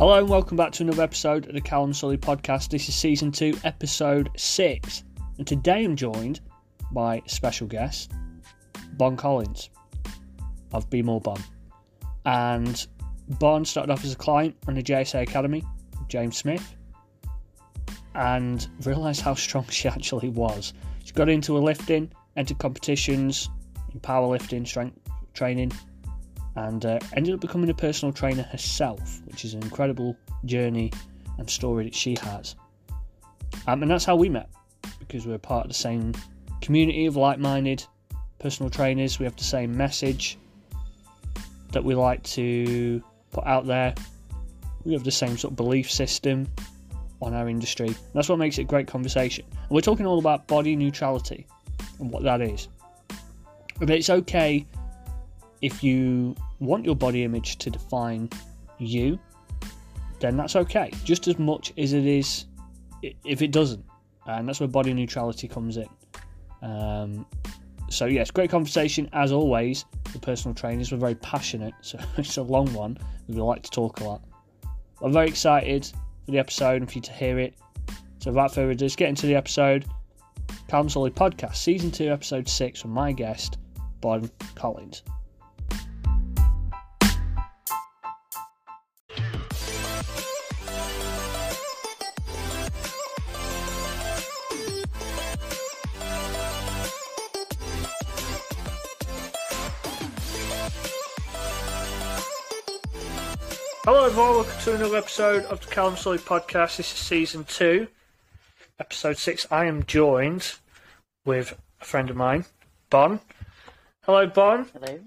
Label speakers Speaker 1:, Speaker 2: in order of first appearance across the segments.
Speaker 1: Hello and welcome back to another episode of the Callum Sully podcast. This is season two, episode six, and today I'm joined by special guest, Bon Collins of Be More Bon. And Bon started off as a client on the JSA Academy, James Smith, and realised how strong she actually was. She got into a lifting, entered competitions in powerlifting, strength training, and uh, ended up becoming a personal trainer herself, which is an incredible journey and story that she has. Um, and that's how we met, because we're part of the same community of like minded personal trainers. We have the same message that we like to put out there. We have the same sort of belief system on our industry. That's what makes it a great conversation. And we're talking all about body neutrality and what that is. But it's okay if you want your body image to define you, then that's okay. Just as much as it is if it doesn't. And that's where body neutrality comes in. Um, so, yes, great conversation as always. The personal trainers were very passionate, so it's a long one. We like to talk a lot. I'm very excited for the episode and for you to hear it. So, without further ado, let's get into the episode. Callum Sully Podcast, Season 2, Episode 6, with my guest, Bon Collins. Hello everyone, welcome to another episode of the Callum Sully podcast. This is season two, episode six. I am joined with a friend of mine, Bon. Hello, Bon.
Speaker 2: Hello.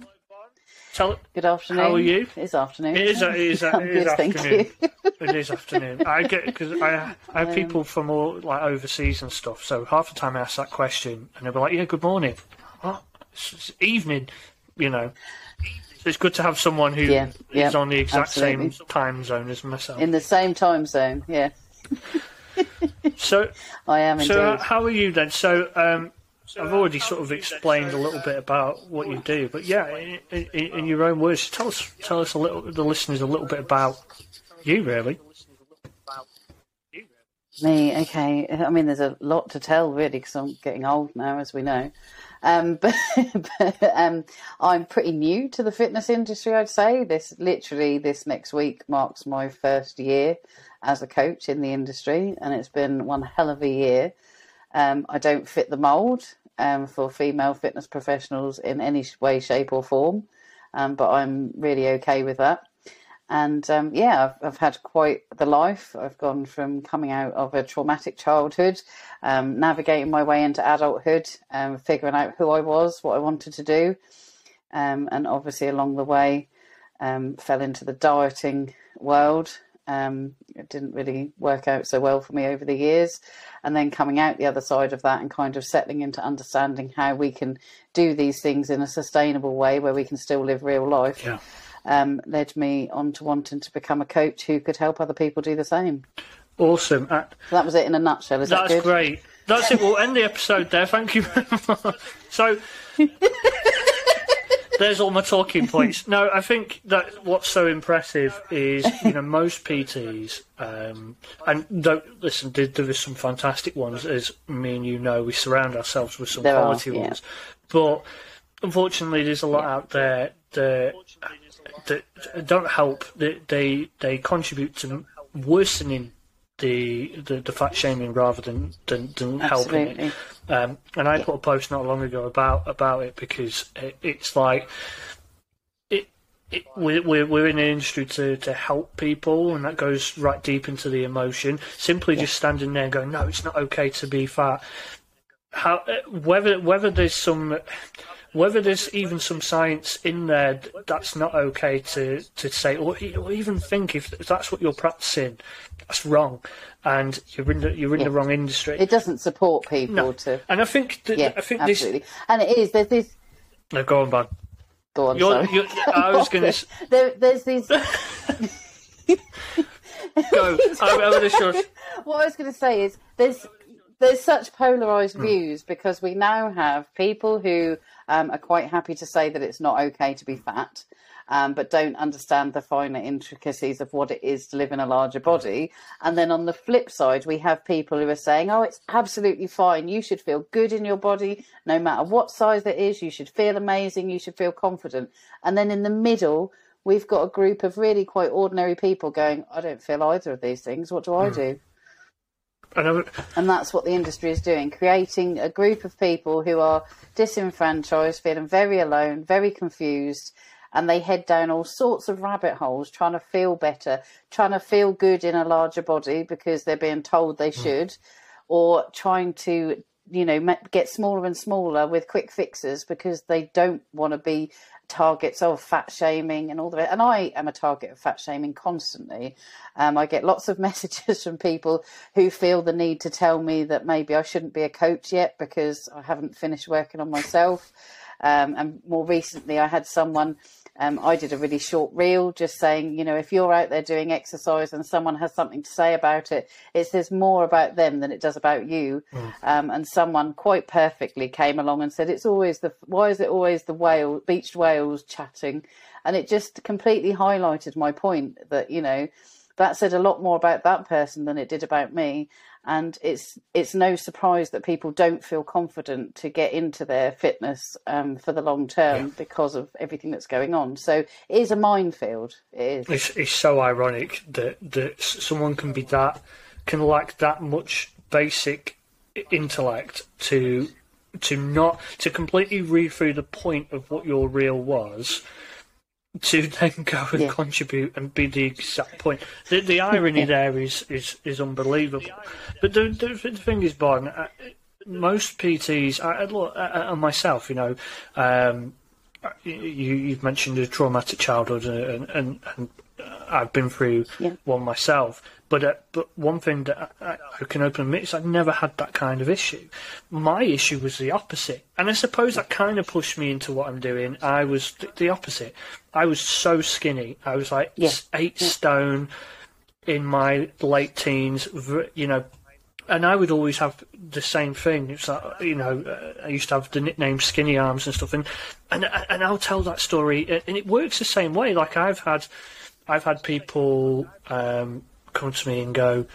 Speaker 1: Tell
Speaker 2: Good afternoon.
Speaker 1: How are you?
Speaker 2: It's afternoon.
Speaker 1: it is. It is. It is
Speaker 2: good, thank
Speaker 1: afternoon.
Speaker 2: you.
Speaker 1: it is afternoon. I get because I I have um, people from all like overseas and stuff. So half the time I ask that question, and they'll be like, "Yeah, good morning." What? It's, it's evening, you know. So it's good to have someone who is
Speaker 2: Yeah, yeah,
Speaker 1: on the exact
Speaker 2: absolutely.
Speaker 1: same time zone as myself.
Speaker 2: In the same time zone, yeah.
Speaker 1: so
Speaker 2: I am
Speaker 1: So
Speaker 2: indeed.
Speaker 1: how are you then? So um, I've already sort of explained a little bit about what you do, but yeah, in, in, in your own words, tell us tell us a little, the listeners a little bit about you, really.
Speaker 2: Me, okay. I mean, there's a lot to tell, really, because I'm getting old now, as we know. Um, but but um, I'm pretty new to the fitness industry, I'd say. This literally this next week marks my first year as a coach in the industry, and it's been one hell of a year. Um, I don't fit the mould um, for female fitness professionals in any way, shape, or form, um, but I'm really okay with that. And um, yeah, I've, I've had quite the life. I've gone from coming out of a traumatic childhood, um, navigating my way into adulthood, um, figuring out who I was, what I wanted to do, um, and obviously along the way, um, fell into the dieting world. Um, it didn't really work out so well for me over the years. And then coming out the other side of that and kind of settling into understanding how we can do these things in a sustainable way where we can still live real life
Speaker 1: Yeah.
Speaker 2: Um, led me on to wanting to become a coach who could help other people do the same.
Speaker 1: Awesome. Uh,
Speaker 2: So that was it in a nutshell. Is that
Speaker 1: that's
Speaker 2: good?
Speaker 1: great. That's it. We'll end the episode there. Thank you very much. So. There's all my talking points. No, I think that what's so impressive is, you know, most PTs, um, and don't listen, there, there is some fantastic ones, as me and you know, we surround ourselves with some
Speaker 2: There are,
Speaker 1: quality
Speaker 2: yeah.
Speaker 1: ones. But unfortunately, there's a lot out there that, that don't help. They, they, they contribute to worsening the, the, the fat shaming rather than, than, than helping it. Um, and I put a post not long ago about about it because it, it's like it, it we're, we're we're in the industry to, to help people, and that goes right deep into the emotion. Simply just standing there and going, no, it's not okay to be fat. How whether whether there's some whether there's even some science in there that's not okay to, to say or, or even think if, that's what you're practicing, that's wrong, and you're in the you're in
Speaker 2: Yeah.
Speaker 1: the wrong industry.
Speaker 2: It doesn't support people
Speaker 1: No.
Speaker 2: to.
Speaker 1: And I think that,
Speaker 2: Yeah,
Speaker 1: I think
Speaker 2: absolutely. And it is. There's this.
Speaker 1: this. No, go on, bud.
Speaker 2: Go on.
Speaker 1: You're, you're, I was going to
Speaker 2: There, there's these.
Speaker 1: go. I'm, I'm going to shush.
Speaker 2: what I was going to say is there's there's such
Speaker 1: Hmm.
Speaker 2: polarized views because we now have people who um, are quite happy to say that it's not okay to be fat. Um, but don't understand the finer intricacies of what it is to live in a larger body. And then on the flip side, we have people who are saying, oh, it's absolutely fine. You should feel good in your body, no matter what size it is. You should feel amazing. You should feel confident. And then in the middle, we've got a group of really quite ordinary people going, I don't feel either of these things. What do I
Speaker 1: Hmm.
Speaker 2: do?
Speaker 1: And
Speaker 2: And that's what the industry is doing, creating a group of people who are disenfranchised, feeling very alone, very confused, and they head down all sorts of rabbit holes trying to feel better, trying to feel good in a larger body because they're being told they hmm. should, or trying to, you know, get smaller and smaller with quick fixes because they don't want to be targets of fat shaming and all the. And I am a target of fat shaming constantly. Um, I get lots of messages from people who feel the need to tell me that maybe I shouldn't be a coach yet because I haven't finished working on myself. Um, and more recently, I had someone. Um, I did a really short reel just saying, you know, if you're out there doing exercise and someone has something to say about it, it says more about them than it does about you. Um, and someone quite perfectly came along and said, it's always the, why is it always the whale, beached whales chatting? And it just completely highlighted my point that, you know, that said a lot more about that person than it did about me. And it's it's no surprise that people don't feel confident to get into their fitness um, for the long term because of everything that's going on. So it is a minefield. It is.
Speaker 1: it's, it's so ironic that that someone can be that can lack that much basic intellect to to not to completely read through the point of what your reel was to then go and
Speaker 2: Yeah.
Speaker 1: contribute and be the exact point. The, the irony there is, is, is unbelievable. But the, the, the thing is, Barton, uh, most PTs, I, I look, and myself, you know, um, you, you've mentioned a traumatic childhood, and, and, and I've been through
Speaker 2: Yeah.
Speaker 1: one myself. But uh, but one thing that I, I can openly admit is I've never had that kind of issue. My issue was the opposite, and I suppose that kind of pushed me into what I'm doing. I was th- the opposite. I was so skinny. I was like
Speaker 2: Yeah.
Speaker 1: eight stone in my late teens. You know, and I would always have the same thing. It's like you know, uh, I used to have the nickname Skinny Arms and stuff, and and and I'll tell that story, and it works the same way. Like I've had, I've had people um, come to me and go,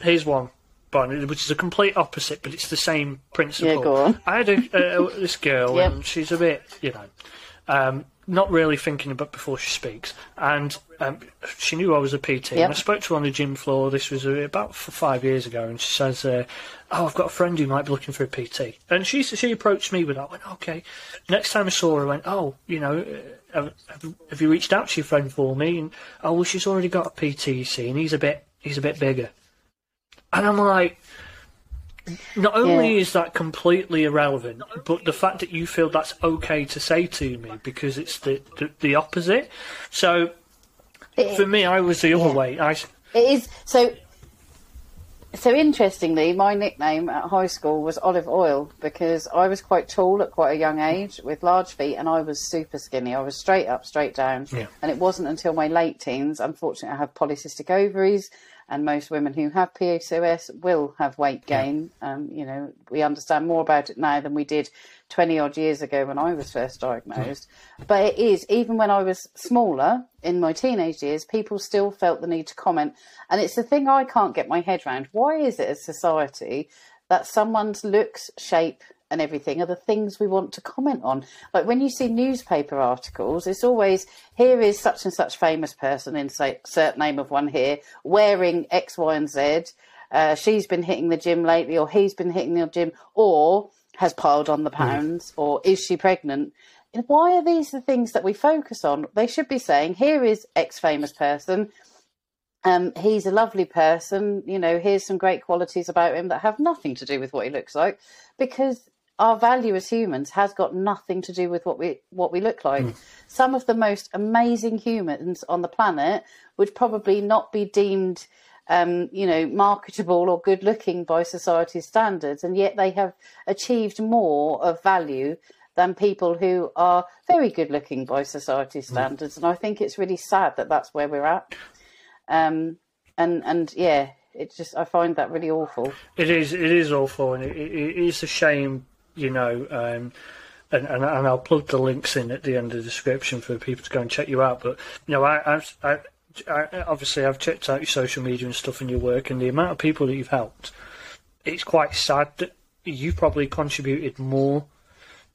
Speaker 1: "Here's one." Bon, which is a complete opposite, but it's the same principle.
Speaker 2: Yeah, go on.
Speaker 1: I had a, uh, this girl,
Speaker 2: Yep.
Speaker 1: and she's a bit, you know, um, not really thinking about before she speaks. And um, she knew I was a PT.
Speaker 2: Yep.
Speaker 1: And I spoke to her on the gym floor. This was uh, about five years ago, and she says, uh, "Oh, I've got a friend who might be looking for a PT." And she she approached me with that. I went, "Okay." Next time I saw her, I went, "Oh, you know." Have, have- you reached out to your friend for me? And oh, well, she's already got a PTC, and he's a bit, he's a bit bigger. And I'm like, not only
Speaker 2: Yeah.
Speaker 1: is that completely irrelevant, but the fact that you feel that's okay to say to me because it's the the, the opposite. So for me, I was the other way. I
Speaker 2: It is so. So interestingly, my nickname at high school was Olive Oil because I was quite tall at quite a young age with large feet, and I was super skinny. I was straight up, straight down,
Speaker 1: Yeah.
Speaker 2: and it wasn't until my late teens. Unfortunately, I have polycystic ovaries, and most women who have PCOS will have weight gain. Um, you know, we understand more about it now than we did 20 odd years ago when I was first diagnosed. But it is, even when I was smaller in my teenage years, people still felt the need to comment. And it's the thing I can't get my head around. Why is it as society that someone's looks, shape, and everything are the things we want to comment on. Like when you see newspaper articles, it's always here is such and such famous person in say certain name of one here wearing X, Y, and Z. Uh, she's been hitting the gym lately, or he's been hitting the gym, or has piled on the pounds, or is she pregnant? Why are these the things that we focus on? They should be saying, here is X famous person. Um, he's a lovely person. You know, here's some great qualities about him that have nothing to do with what he looks like, because our value as humans has got nothing to do with what we what we look like. Some of the most amazing humans on the planet would probably not be deemed, um, you know, marketable or good looking by society's standards, and yet they have achieved more of value than people who are very good looking by society's standards. And I think it's really sad that that's where we're at. Um, and and yeah, it just I find that really awful.
Speaker 1: It is. It is awful, and it, it, it is a shame. You know, um, and, and, and I'll plug the links in at the end of the description for people to go and check you out. But you know, I, I've, I, I obviously I've checked out your social media and stuff and your work, and the amount of people that you've helped. It's quite sad that you've probably contributed more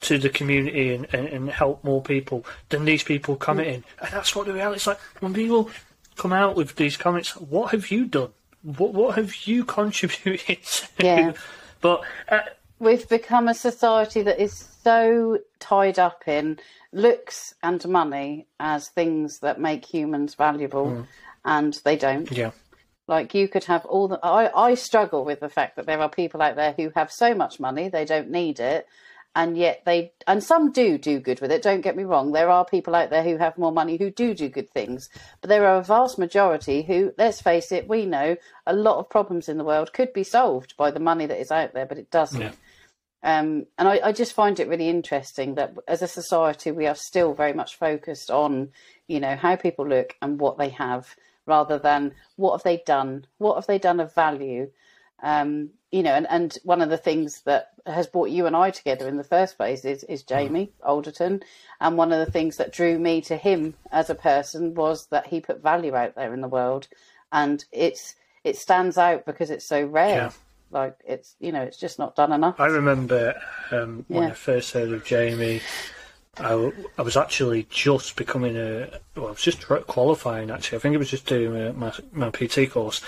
Speaker 1: to the community and, and, and help more people than these people commenting. And that's what the reality is like. When people come out with these comments, what have you done? What what have you contributed to?
Speaker 2: Yeah.
Speaker 1: But uh,
Speaker 2: We've become a society that is so tied up in looks and money as things that make humans valuable, hmm. and they don't.
Speaker 1: yeah,
Speaker 2: Like you could have all the. I, I struggle with the fact that there are people out there who have so much money they don't need it, and yet they and some do do good with it. Don't get me wrong. There are people out there who have more money who do do good things, but there are a vast majority who, let's face it, we know a lot of problems in the world could be solved by the money that is out there, but it doesn't.
Speaker 1: Yeah.
Speaker 2: Um, and I, I just find it really interesting that as a society we are still very much focused on, you know, how people look and what they have, rather than what have they done, what have they done of value. Um, you know, and, and one of the things that has brought you and I together in the first place is, is Jamie Alderton. And one of the things that drew me to him as a person was that he put value out there in the world. And it's it stands out because it's so rare.
Speaker 1: Yeah.
Speaker 2: Like it's you know, it's just not done enough.
Speaker 1: I remember um, when
Speaker 2: Yeah.
Speaker 1: I first heard of Jamie. I, I was actually just becoming a. Well, I was just qualifying. Actually, I think I was just doing uh my my PT course,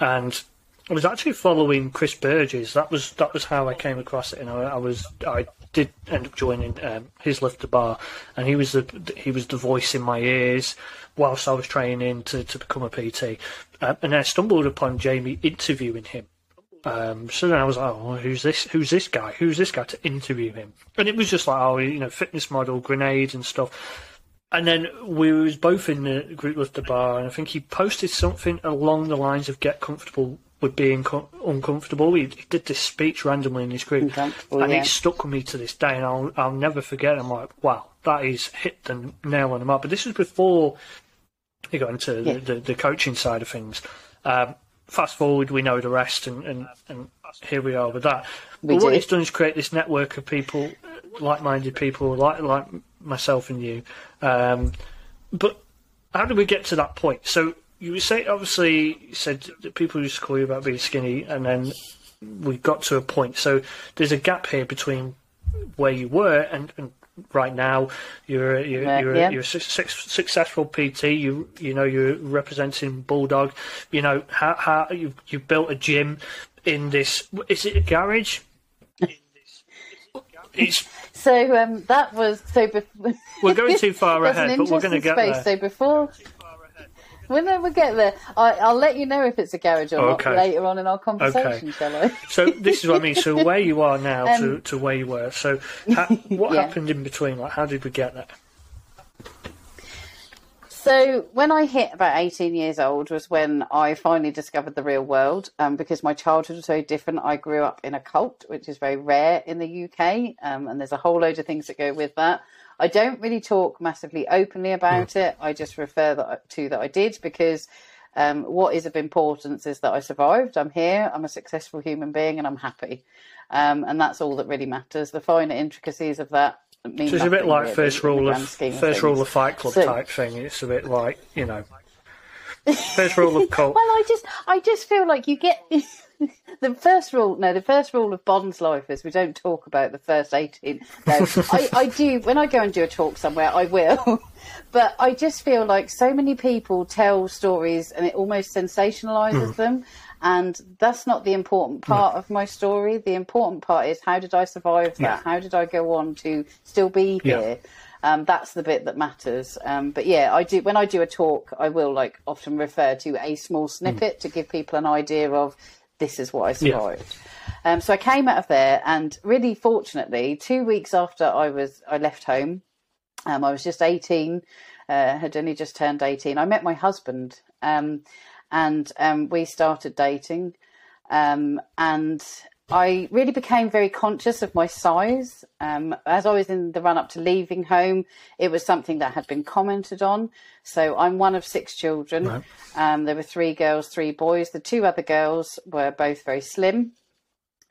Speaker 1: and I was actually following Chris Burgess. That was that was how I came across it. And I, I was I did end up joining um, his lift the bar, and he was the he was the voice in my ears whilst I was training to, to become a PT. Um, and I stumbled upon Jamie interviewing him. Um, so then I was like, oh, who's this? Who's this guy? Who's this guy to interview him? And it was just like, oh, you know, fitness model, grenades and stuff. And then we was both in the group with the bar, and I think he posted something along the lines of "get comfortable with being co- uncomfortable." He, he did this speech randomly in his group, and
Speaker 2: yeah.
Speaker 1: it stuck with me to this day, and I'll I'll never forget. I'm like, wow, that is hit the nail on the mark. But this was before he got into
Speaker 2: Yeah.
Speaker 1: the, the, the coaching side of things. Um, fast forward, we know the rest, and, and, and here we are with that.
Speaker 2: We
Speaker 1: but what it's done is create this network of people, like-minded people, like like myself and you. Um, but how did we get to that point? So you say, obviously, you said that people used to call you about being skinny, and then we got to a point. So there's a gap here between where you were and, and right now. You're a- you're
Speaker 2: Uh,
Speaker 1: you're,
Speaker 2: yeah.
Speaker 1: a, you're a su- su- successful PT. You you know you're representing Bulldog. You know how how you you built a gym in this. Is it a garage? It's
Speaker 2: So um, that was so. Bef-
Speaker 1: We're going too far ahead, but we're gonna
Speaker 2: interesting
Speaker 1: get
Speaker 2: space.
Speaker 1: there.
Speaker 2: So before, when we get there, I, I'll let you know if it's a garage or
Speaker 1: Okay.
Speaker 2: not later on in our conversation, shall I?
Speaker 1: So this is what I mean. So where you are now to,
Speaker 2: Um,
Speaker 1: to where you were. So ha- what
Speaker 2: Yeah.
Speaker 1: happened in between? Like how did we get there?
Speaker 2: So when I hit about 18 years old was when I finally discovered the real world. Um, because my childhood was very different. I grew up in a cult, which is very rare in the UK, um, and there's a whole load of things that go with that. I don't really talk massively openly about it. I just refer that, to that I did because um, what is of importance is that I survived. I'm here. I'm a successful human being, and I'm happy. Um, and that's all that really matters. The finer intricacies of that. Mean
Speaker 1: So it's a bit like
Speaker 2: really
Speaker 1: first rule of first
Speaker 2: things.
Speaker 1: rule of Fight Club
Speaker 2: So-
Speaker 1: type thing. It's a bit like you know, first rule of cult.
Speaker 2: Well, I just, I just feel like you get the first rule. No, the first rule of Bon's life is we don't talk about the first eighteen. No, I, I do. When I go and do a talk somewhere, I will. But I just feel like so many people tell stories, and it almost sensationalizes them. And that's not the important part of my story. The important part is how did I survive that?
Speaker 1: Yeah.
Speaker 2: How did I go on to still be
Speaker 1: Yeah.
Speaker 2: here? Um, that's the bit that matters. Um, but yeah, I do when I do a talk, I will like often refer to a small snippet to give people an idea of this is what I
Speaker 1: Yeah.
Speaker 2: survived. Um, so I came out of there, and really fortunately, two weeks after I was I left home, um, I was just eighteen, uh, had only just turned eighteen. I met my husband, um, and um, we started dating, um, and I really became very conscious of my size. Um, as I was in the run up to leaving home, it was something that had been commented on. So I'm one of six children.
Speaker 1: Right.
Speaker 2: Um, there were three girls, three boys. The two other girls were both very slim.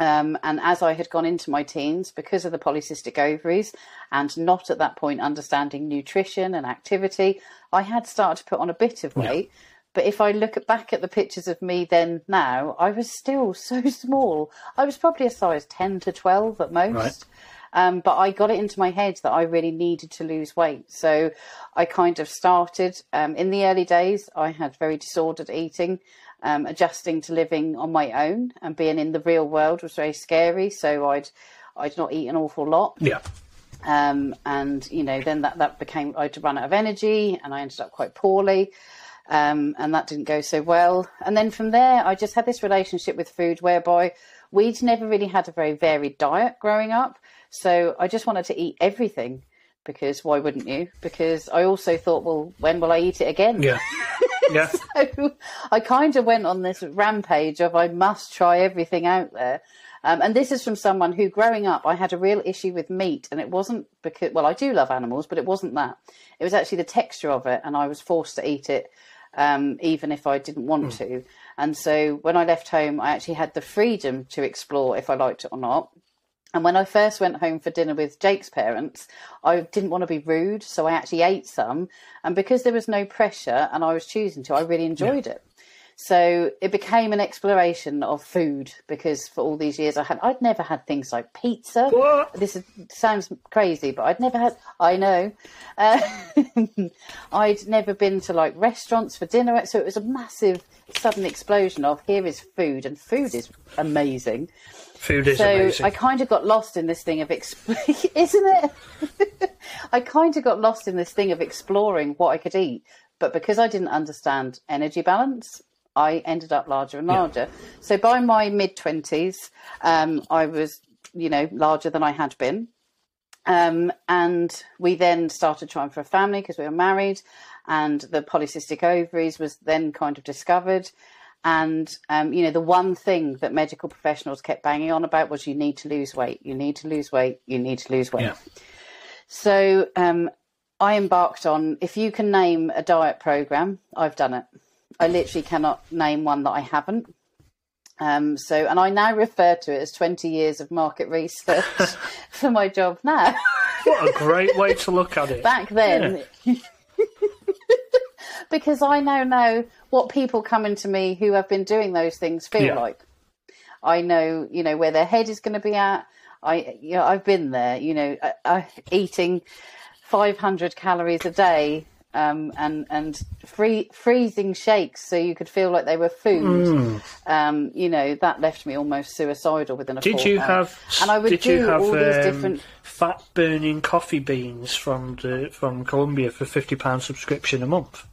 Speaker 2: Um, and as I had gone into my teens, because of the polycystic ovaries and not at that point understanding nutrition and activity, I had started to put on a bit of weight. Yeah. But if I look at, back at the pictures of me then now, I was still so small. I was probably a size 10 to 12 at most. Right. Um, but I got it into my head that I really needed to lose weight. So I kind of started um, in the early days, I had very disordered eating um, adjusting to living on my own and being in the real world was very scary. So I'd I'd not eat an awful lot.
Speaker 1: Yeah.
Speaker 2: Um, and you know, then that that became I'd run out of energy, and I ended up quite poorly. Um, and that didn't go so well. And then from there, I just had this relationship with food whereby we'd never really had a very varied diet growing up. So I just wanted to eat everything because why wouldn't you? Because I also thought, well, when will I eat it again?
Speaker 1: Yeah. Yeah.
Speaker 2: so I kind of went on this rampage of I must try everything out there. Um, and this is from someone who, growing up, I had a real issue with meat, and it wasn't because, well, I do love animals, but it wasn't that. It was actually the texture of it, and I was forced to eat it, um, even if I didn't want mm. to. And so when I left home, I actually had the freedom to explore if I liked it or not. And when I first went home for dinner with Jake's parents, I didn't want to be rude, so I actually ate some. And because there was no pressure and I was choosing to, I really enjoyed yeah. it. So it became an exploration of food because for all these years I had I'd never had things like pizza.
Speaker 1: What?
Speaker 2: This is, sounds crazy, but I'd never had. I know. Uh, I'd never been to like restaurants for dinner, so it was a massive sudden explosion of here is food, and food is amazing.
Speaker 1: Food is
Speaker 2: so
Speaker 1: amazing.
Speaker 2: I kind of got lost in this thing of exp- isn't it? I kind of got lost in this thing of exploring what I could eat, but because I didn't understand energy balance, I ended up larger and larger. Yeah. So by my mid twenties, um, I was, you know, larger than I had been. Um, and we then started trying for a family because we were married, and the polycystic ovaries was then kind of discovered. And um, you know, the one thing that medical professionals kept banging on about was you need to lose weight, you need to lose weight, you need to lose weight. Yeah. So um, I embarked on if you can name a diet program, I've done it. I literally cannot name one that I haven't. Um, so, and I now refer to it as 20 years of market research for my job now.
Speaker 1: what a great way to look at it.
Speaker 2: Back then, yeah. because I now know what people coming to me who have been doing those things feel yeah. like. I know, you know, where their head is going to be at. I, you know, I've been there. You know, I, I, eating 500 calories a day um, and and free, freezing shakes so you could feel like they were food. Mm. Um, you know that left me almost suicidal within a.
Speaker 1: Did you have? And I would did do you have, all these um, different fat burning coffee beans from the from Colombia for fifty pound subscription a month.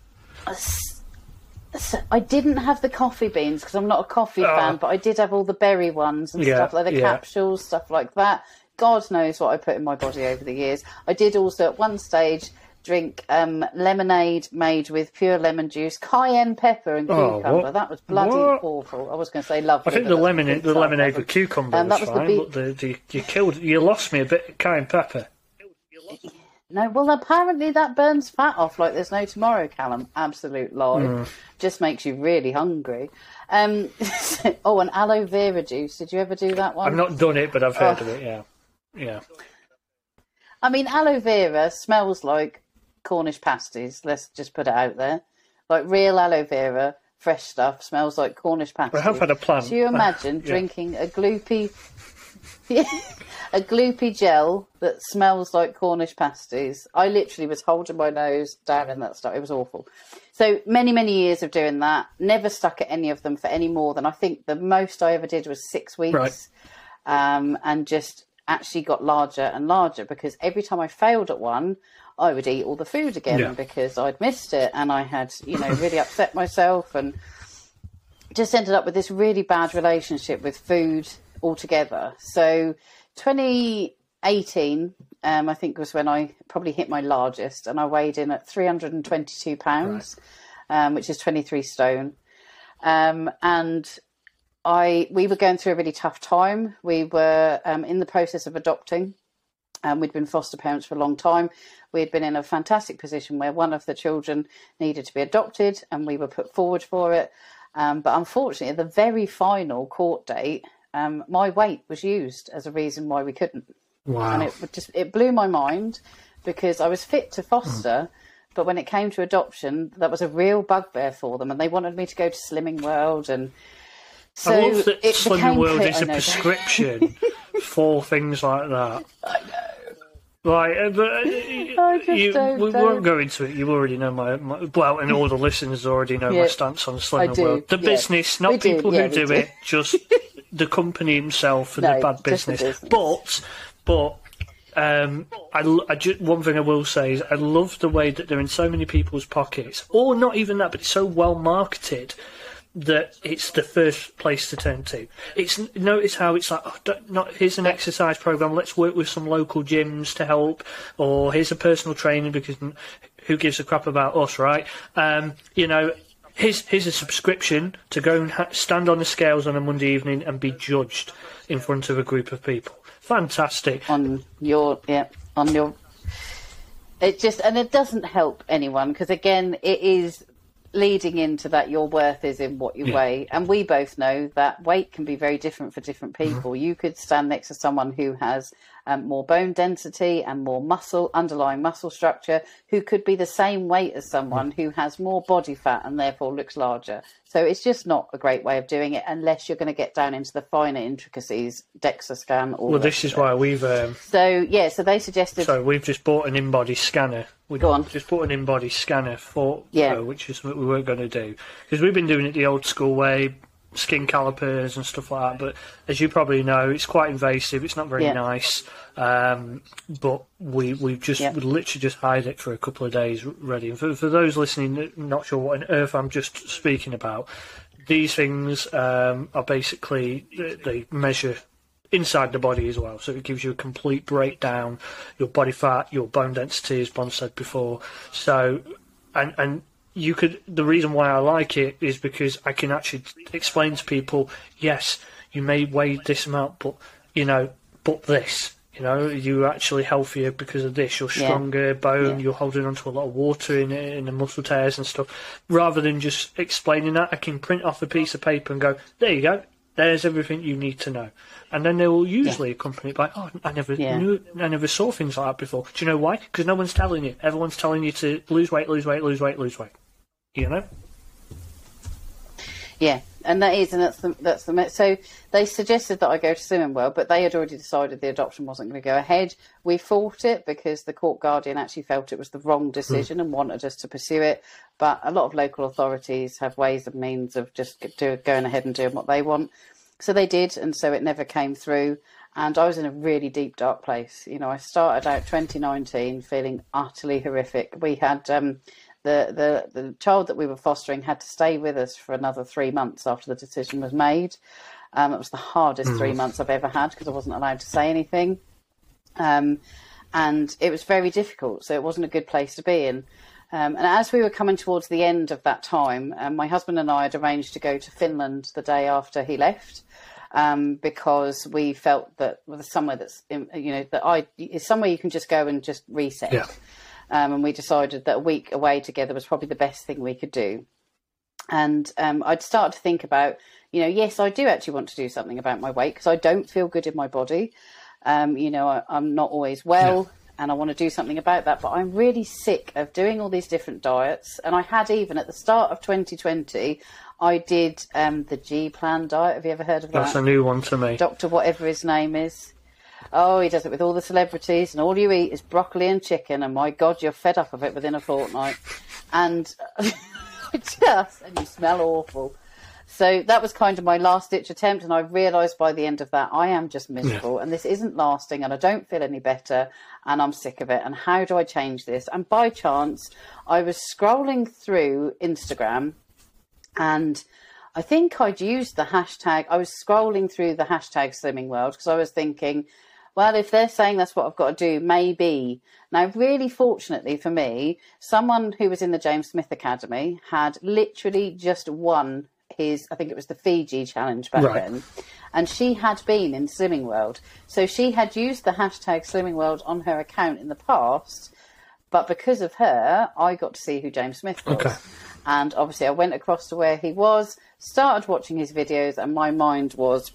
Speaker 2: I didn't have the coffee beans because I'm not a coffee oh. fan, but I did have all the berry ones and yeah, stuff like the yeah. capsules, stuff like that. God knows what I put in my body over the years. I did also at one stage drink um, lemonade made with pure lemon juice, cayenne pepper, and oh, cucumber. That was bloody what? awful. I was going to say lovely.
Speaker 1: I think the lemonade, the lemonade with cucumber um, was, was fine, the but the, the, you killed, you lost me a bit. Cayenne pepper.
Speaker 2: No, well, apparently that burns fat off like there's no tomorrow, Callum. Absolute lie. Mm. Just makes you really hungry. Um, oh, and aloe vera juice. Did you ever do that one?
Speaker 1: I've not done it, but I've heard oh. of it. Yeah, yeah.
Speaker 2: I mean, aloe vera smells like Cornish pasties. Let's just put it out there. Like real aloe vera, fresh stuff, smells like Cornish pasties.
Speaker 1: I have had a plant.
Speaker 2: Do you imagine yeah. drinking a gloopy, a gloopy gel that smells like Cornish pasties? I literally was holding my nose down in that stuff. It was awful. So many, many years of doing that. Never stuck at any of them for any more than I think the most I ever did was six weeks. Right. Um, and just actually got larger and larger because every time I failed at one, I would eat all the food again yeah. because I'd missed it and I had, you know, really upset myself and just ended up with this really bad relationship with food altogether. So 2018, um, I think was when I probably hit my largest and I weighed in at 322 pounds, right. um, which is 23 stone. Um, and I, we were going through a really tough time. We were um, in the process of adopting. Um, we'd been foster parents for a long time we had been in a fantastic position where one of the children needed to be adopted and we were put forward for it. Um, but unfortunately, at the very final court date, um, my weight was used as a reason why we couldn't.
Speaker 1: Wow.
Speaker 2: And it just it blew my mind because I was fit to foster, but when it came to adoption, that was a real bugbear for them, and they wanted me to go to Slimming World and. So
Speaker 1: I love that Slimming World is a prescription for things like that.
Speaker 2: I know.
Speaker 1: Right, uh, but uh,
Speaker 2: just
Speaker 1: you,
Speaker 2: don't
Speaker 1: we
Speaker 2: know.
Speaker 1: won't go into it. You already know my, my well, and all the listeners already know my stance on
Speaker 2: I
Speaker 1: World. The
Speaker 2: yeah.
Speaker 1: business,
Speaker 2: We
Speaker 1: not
Speaker 2: do,
Speaker 1: people
Speaker 2: yeah,
Speaker 1: who
Speaker 2: we
Speaker 1: do
Speaker 2: do.
Speaker 1: it, just the company himself and
Speaker 2: No,
Speaker 1: the bad
Speaker 2: just the
Speaker 1: business.
Speaker 2: business.
Speaker 1: But, but. Um, I, I ju- one thing I will say is I love the way that they're in so many people's pockets, or not even that, but it's so well marketed that it's the first place to turn to. It's notice how it's like, oh, don't- here's an exercise program. Let's work with some local gyms to help, or here's a personal trainer because who gives a crap about us, right? Um, you know. Here's, here's a subscription to go and ha- stand on the scales on a Monday evening and be judged in front of a group of people. Fantastic.
Speaker 2: on your yeah on your it just and it doesn't help anyone because again it is leading into that your worth is in what you
Speaker 1: Yeah.
Speaker 2: weigh and we both know that weight can be very different for different
Speaker 1: Mm-hmm.
Speaker 2: people you could stand next to someone who has um, more bone density and more muscle underlying muscle structure who could be the same weight as someone who has more body fat and therefore looks larger so it's just not a great way of doing it unless you're going to get down into the finer intricacies DEXA scan all
Speaker 1: Well, this is
Speaker 2: it.
Speaker 1: why we've um,
Speaker 2: So yeah, so they suggested.
Speaker 1: So we've just bought an in-body scanner. We
Speaker 2: Go on.
Speaker 1: just bought an in-body scanner for
Speaker 2: Yeah.
Speaker 1: uh, which is what we weren't going to do because we've been doing it the old school way, skin calipers and stuff like that. But as you probably know, it's quite invasive. It's not very
Speaker 2: Yeah.
Speaker 1: nice. Um, but we we've just
Speaker 2: Yeah.
Speaker 1: we literally just hide it for a couple of days ready. And for, for those listening, not sure what on earth I'm just speaking about. These things um, are basically they measure inside the body as well. So it gives you a complete breakdown, your body fat, your bone density, as Bon said before. So, and and you could. The reason why I like it is because I can actually explain to people, yes, you may weigh this amount, but you know, but this. You know, you're actually healthier because of this. You're
Speaker 2: Yeah.
Speaker 1: stronger bone.
Speaker 2: Yeah.
Speaker 1: You're holding onto a lot of water in in the muscle tears and stuff. Rather than just explaining that, I can print off a piece of paper and go, "There you go. There's everything you need to know." And then they will usually accompany it by, "Oh, I never
Speaker 2: Yeah.
Speaker 1: knew, I never saw things like that before." Do you know why? Because no one's telling you. Everyone's telling you to lose weight, lose weight, lose weight, lose weight. You know?
Speaker 2: Yeah, and that is, and that's the that's the so they suggested that I go to Slimming World, but they had already decided the adoption wasn't going to go ahead. We fought it because the court guardian actually felt it was the wrong decision and wanted us to pursue it. But a lot of local authorities have ways and means of just do, going ahead and doing what they want. So they did, and so it never came through. And I was in a really deep, dark place. You know, I started out 2019 feeling utterly horrific. We had um, the, the the child that we were fostering had to stay with us for another three months after the decision was made. Um, it was the hardest three months I've ever had because I wasn't allowed to say anything. Um, and it was very difficult, so it wasn't a good place to be in. Um, and as we were coming towards the end of that time, um, my husband and I had arranged to go to Finland the day after he left. Um, because we felt that well, somewhere that's in- you know that I is somewhere you can just go and just reset.
Speaker 1: Yeah.
Speaker 2: Um, and we decided that a week away together was probably the best thing we could do. And um, I'd start to think about, you know, yes, I do actually want to do something about my weight because I don't feel good in my body. Um, you know, I, I'm not always well. And I want to do something about that, but I'm really sick of doing all these different diets. And I had even at the start of 2020, I did um, the G Plan diet. Have you ever heard of that?
Speaker 1: That's a new one to me.
Speaker 2: Doctor, whatever his name is. Oh, he does it with all the celebrities, and all you eat is broccoli and chicken. And my God, you're fed up of it within a fortnight. And just, and you smell awful. So that was kind of my last ditch attempt, and I realised by the end of that I am just miserable, and this isn't lasting, and I don't feel any better, and I'm sick of it. And how do I change this? And by chance, I was scrolling through Instagram, and I think I'd used the hashtag. I was scrolling through the hashtag Slimming World because I was thinking, well, if they're saying that's what I've got to do, maybe. Now, really fortunately for me, someone who was in the James Smith Academy had literally just won his, I think it was the Fiji challenge back
Speaker 1: Right.
Speaker 2: then, and she had been in Slimming World. So she had used the hashtag Slimming World on her account in the past, but because of her, I got to see who James Smith was.
Speaker 1: Okay.
Speaker 2: And obviously, I went across to where he was, started watching his videos, and my mind was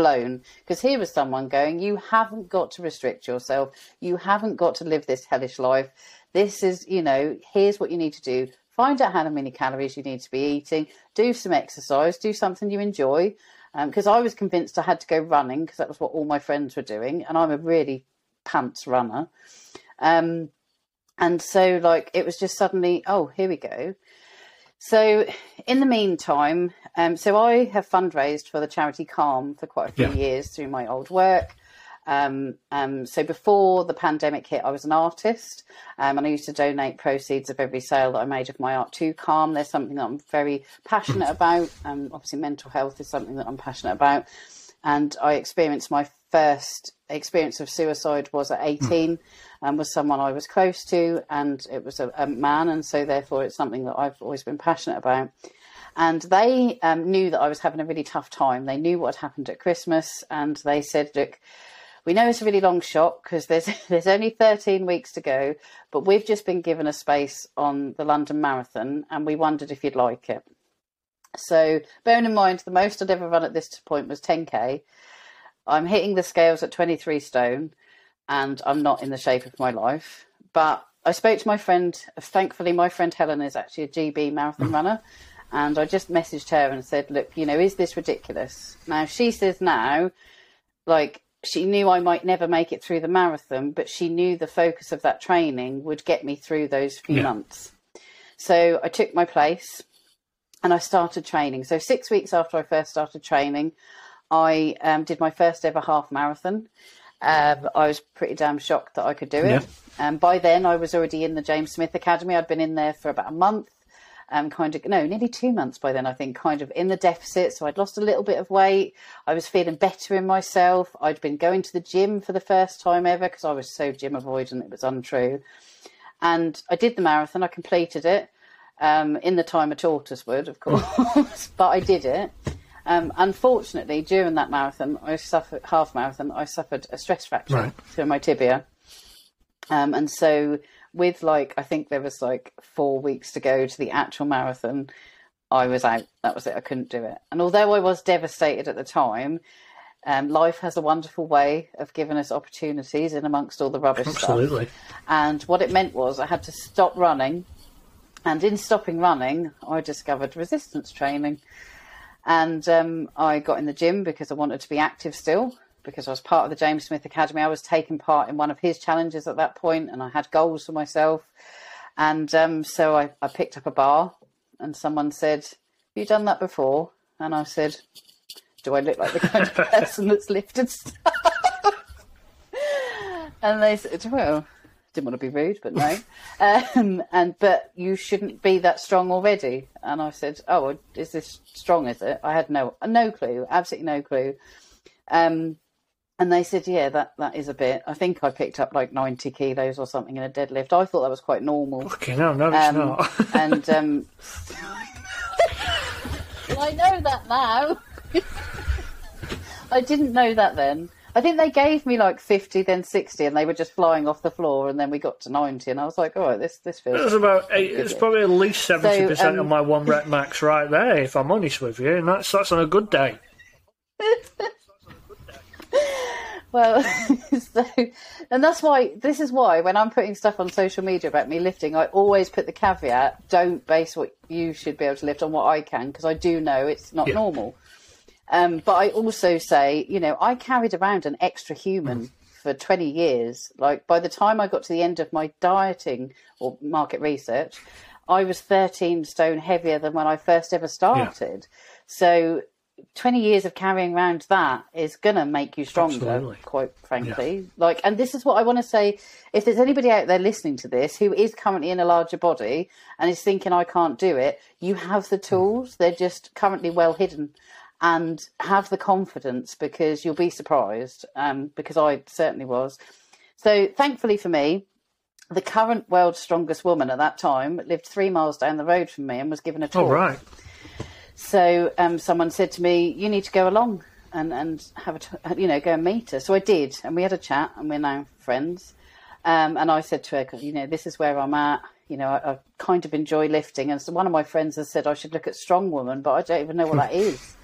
Speaker 2: blown because here was someone going, "You haven't got to restrict yourself. You haven't got to live this hellish life. This is, you know, here's what you need to do. Find out how many calories you need to be eating. Do some exercise. Do something you enjoy." Because um, I was convinced I had to go running because that was what all my friends were doing, and I'm a really pants runner. Um, and so, like, it was just suddenly, oh, here we go. So, in the meantime, um, so I have fundraised for the charity Calm for quite a few yeah. years through my old work. Um, um, so before the pandemic hit, I was an artist, um, and I used to donate proceeds of every sale that I made of my art to Calm. There's something that I'm very passionate about. Um, obviously, mental health is something that I'm passionate about, and I experienced my first experience of suicide was at 18 and was someone I was close to, and it was a, a, man, and so therefore it's something that I've always been passionate about. And they um, knew that I was having a really tough time. They knew what had happened at Christmas, and they said, "Look, we know it's a really long shot because there's there's only 13 weeks to go, but we've just been given a space on the London Marathon, and we wondered if you'd like it." So, bearing in mind, the most I'd ever run at this point was 10k. I'm hitting the scales at 23 stone and I'm not in the shape of my life. But I spoke to my friend. Thankfully, my friend Helen is actually a GB marathon mm. runner. And I just messaged her and said, look, you know, is this ridiculous? Now, she says now, like, she knew I might never make it through the marathon, but she knew the focus of that training would get me through those few yeah. months. So I took my place and I started training. So, six weeks after I first started training, I um, did my first ever half marathon. Um, I was pretty damn shocked that I could do it. Yeah. Um, by then, I was already in the James Smith Academy. I'd been in there for about a month, um, kind of no, nearly two months by then. I think, kind of in the deficit. So I'd lost a little bit of weight. I was feeling better in myself. I'd been going to the gym for the first time ever because I was so gym avoidant it was untrue. And I did the marathon. I completed it um, in the time a tortoise would, of course, but I did it. Um, unfortunately, during that marathon, I suffered half marathon. I suffered a stress fracture right. through my tibia, um, and so with like I think there was like four weeks to go to the actual marathon. I was out. That was it. I couldn't do it. And although I was devastated at the time, um, life has a wonderful way of giving us opportunities in amongst all the rubbish
Speaker 1: Absolutely.
Speaker 2: stuff. And what it meant was I had to stop running. And in stopping running, I discovered resistance training. And um, I got in the gym because I wanted to be active still, because I was part of the James Smith Academy. I was taking part in one of his challenges at that point, and I had goals for myself. And um, so I, I picked up a bar, and someone said, Have you done that before? And I said, Do I look like the kind of person that's lifted stuff? and they said, Well, didn't want to be rude, but no. um, and but you shouldn't be that strong already. And I said, "Oh, is this strong? Is it?" I had no no clue, absolutely no clue. Um, and they said, "Yeah, that that is a bit." I think I picked up like ninety kilos or something in a deadlift. I thought that was quite normal.
Speaker 1: Okay, no, no, it's um,
Speaker 2: not. and um, I know that now. I didn't know that then. I think they gave me like 50, then 60, and they were just flying off the floor, and then we got to 90, and I was like, all right, this, this feels.
Speaker 1: It was about eight, it's probably at least 70% so, um, of my one rep max right there, if I'm honest with you, and that's, that's on a good day.
Speaker 2: well, so, and that's why, this is why when I'm putting stuff on social media about me lifting, I always put the caveat don't base what you should be able to lift on what I can, because I do know it's not yeah. normal. Um, but I also say, you know, I carried around an extra human mm. for 20 years. Like by the time I got to the end of my dieting or market research, I was 13 stone heavier than when I first ever started. Yeah. So 20 years of carrying around that is going to make you stronger, Absolutely. quite frankly. Yeah. Like, and this is what I want to say. If there's anybody out there listening to this who is currently in a larger body and is thinking, I can't do it, you have the mm. tools. They're just currently well hidden and have the confidence because you'll be surprised um, because I certainly was. So thankfully for me, the current world's strongest woman at that time lived three miles down the road from me and was given a tour.
Speaker 1: Oh, right.
Speaker 2: So um, someone said to me, "You need to go along and and have a t- you know go and meet her." So I did, and we had a chat, and we're now friends. Um, and I said to her, "You know, this is where I'm at. You know, I, I, kind of enjoy lifting." And so one of my friends has said I should look at strong woman, but I don't even know what that is.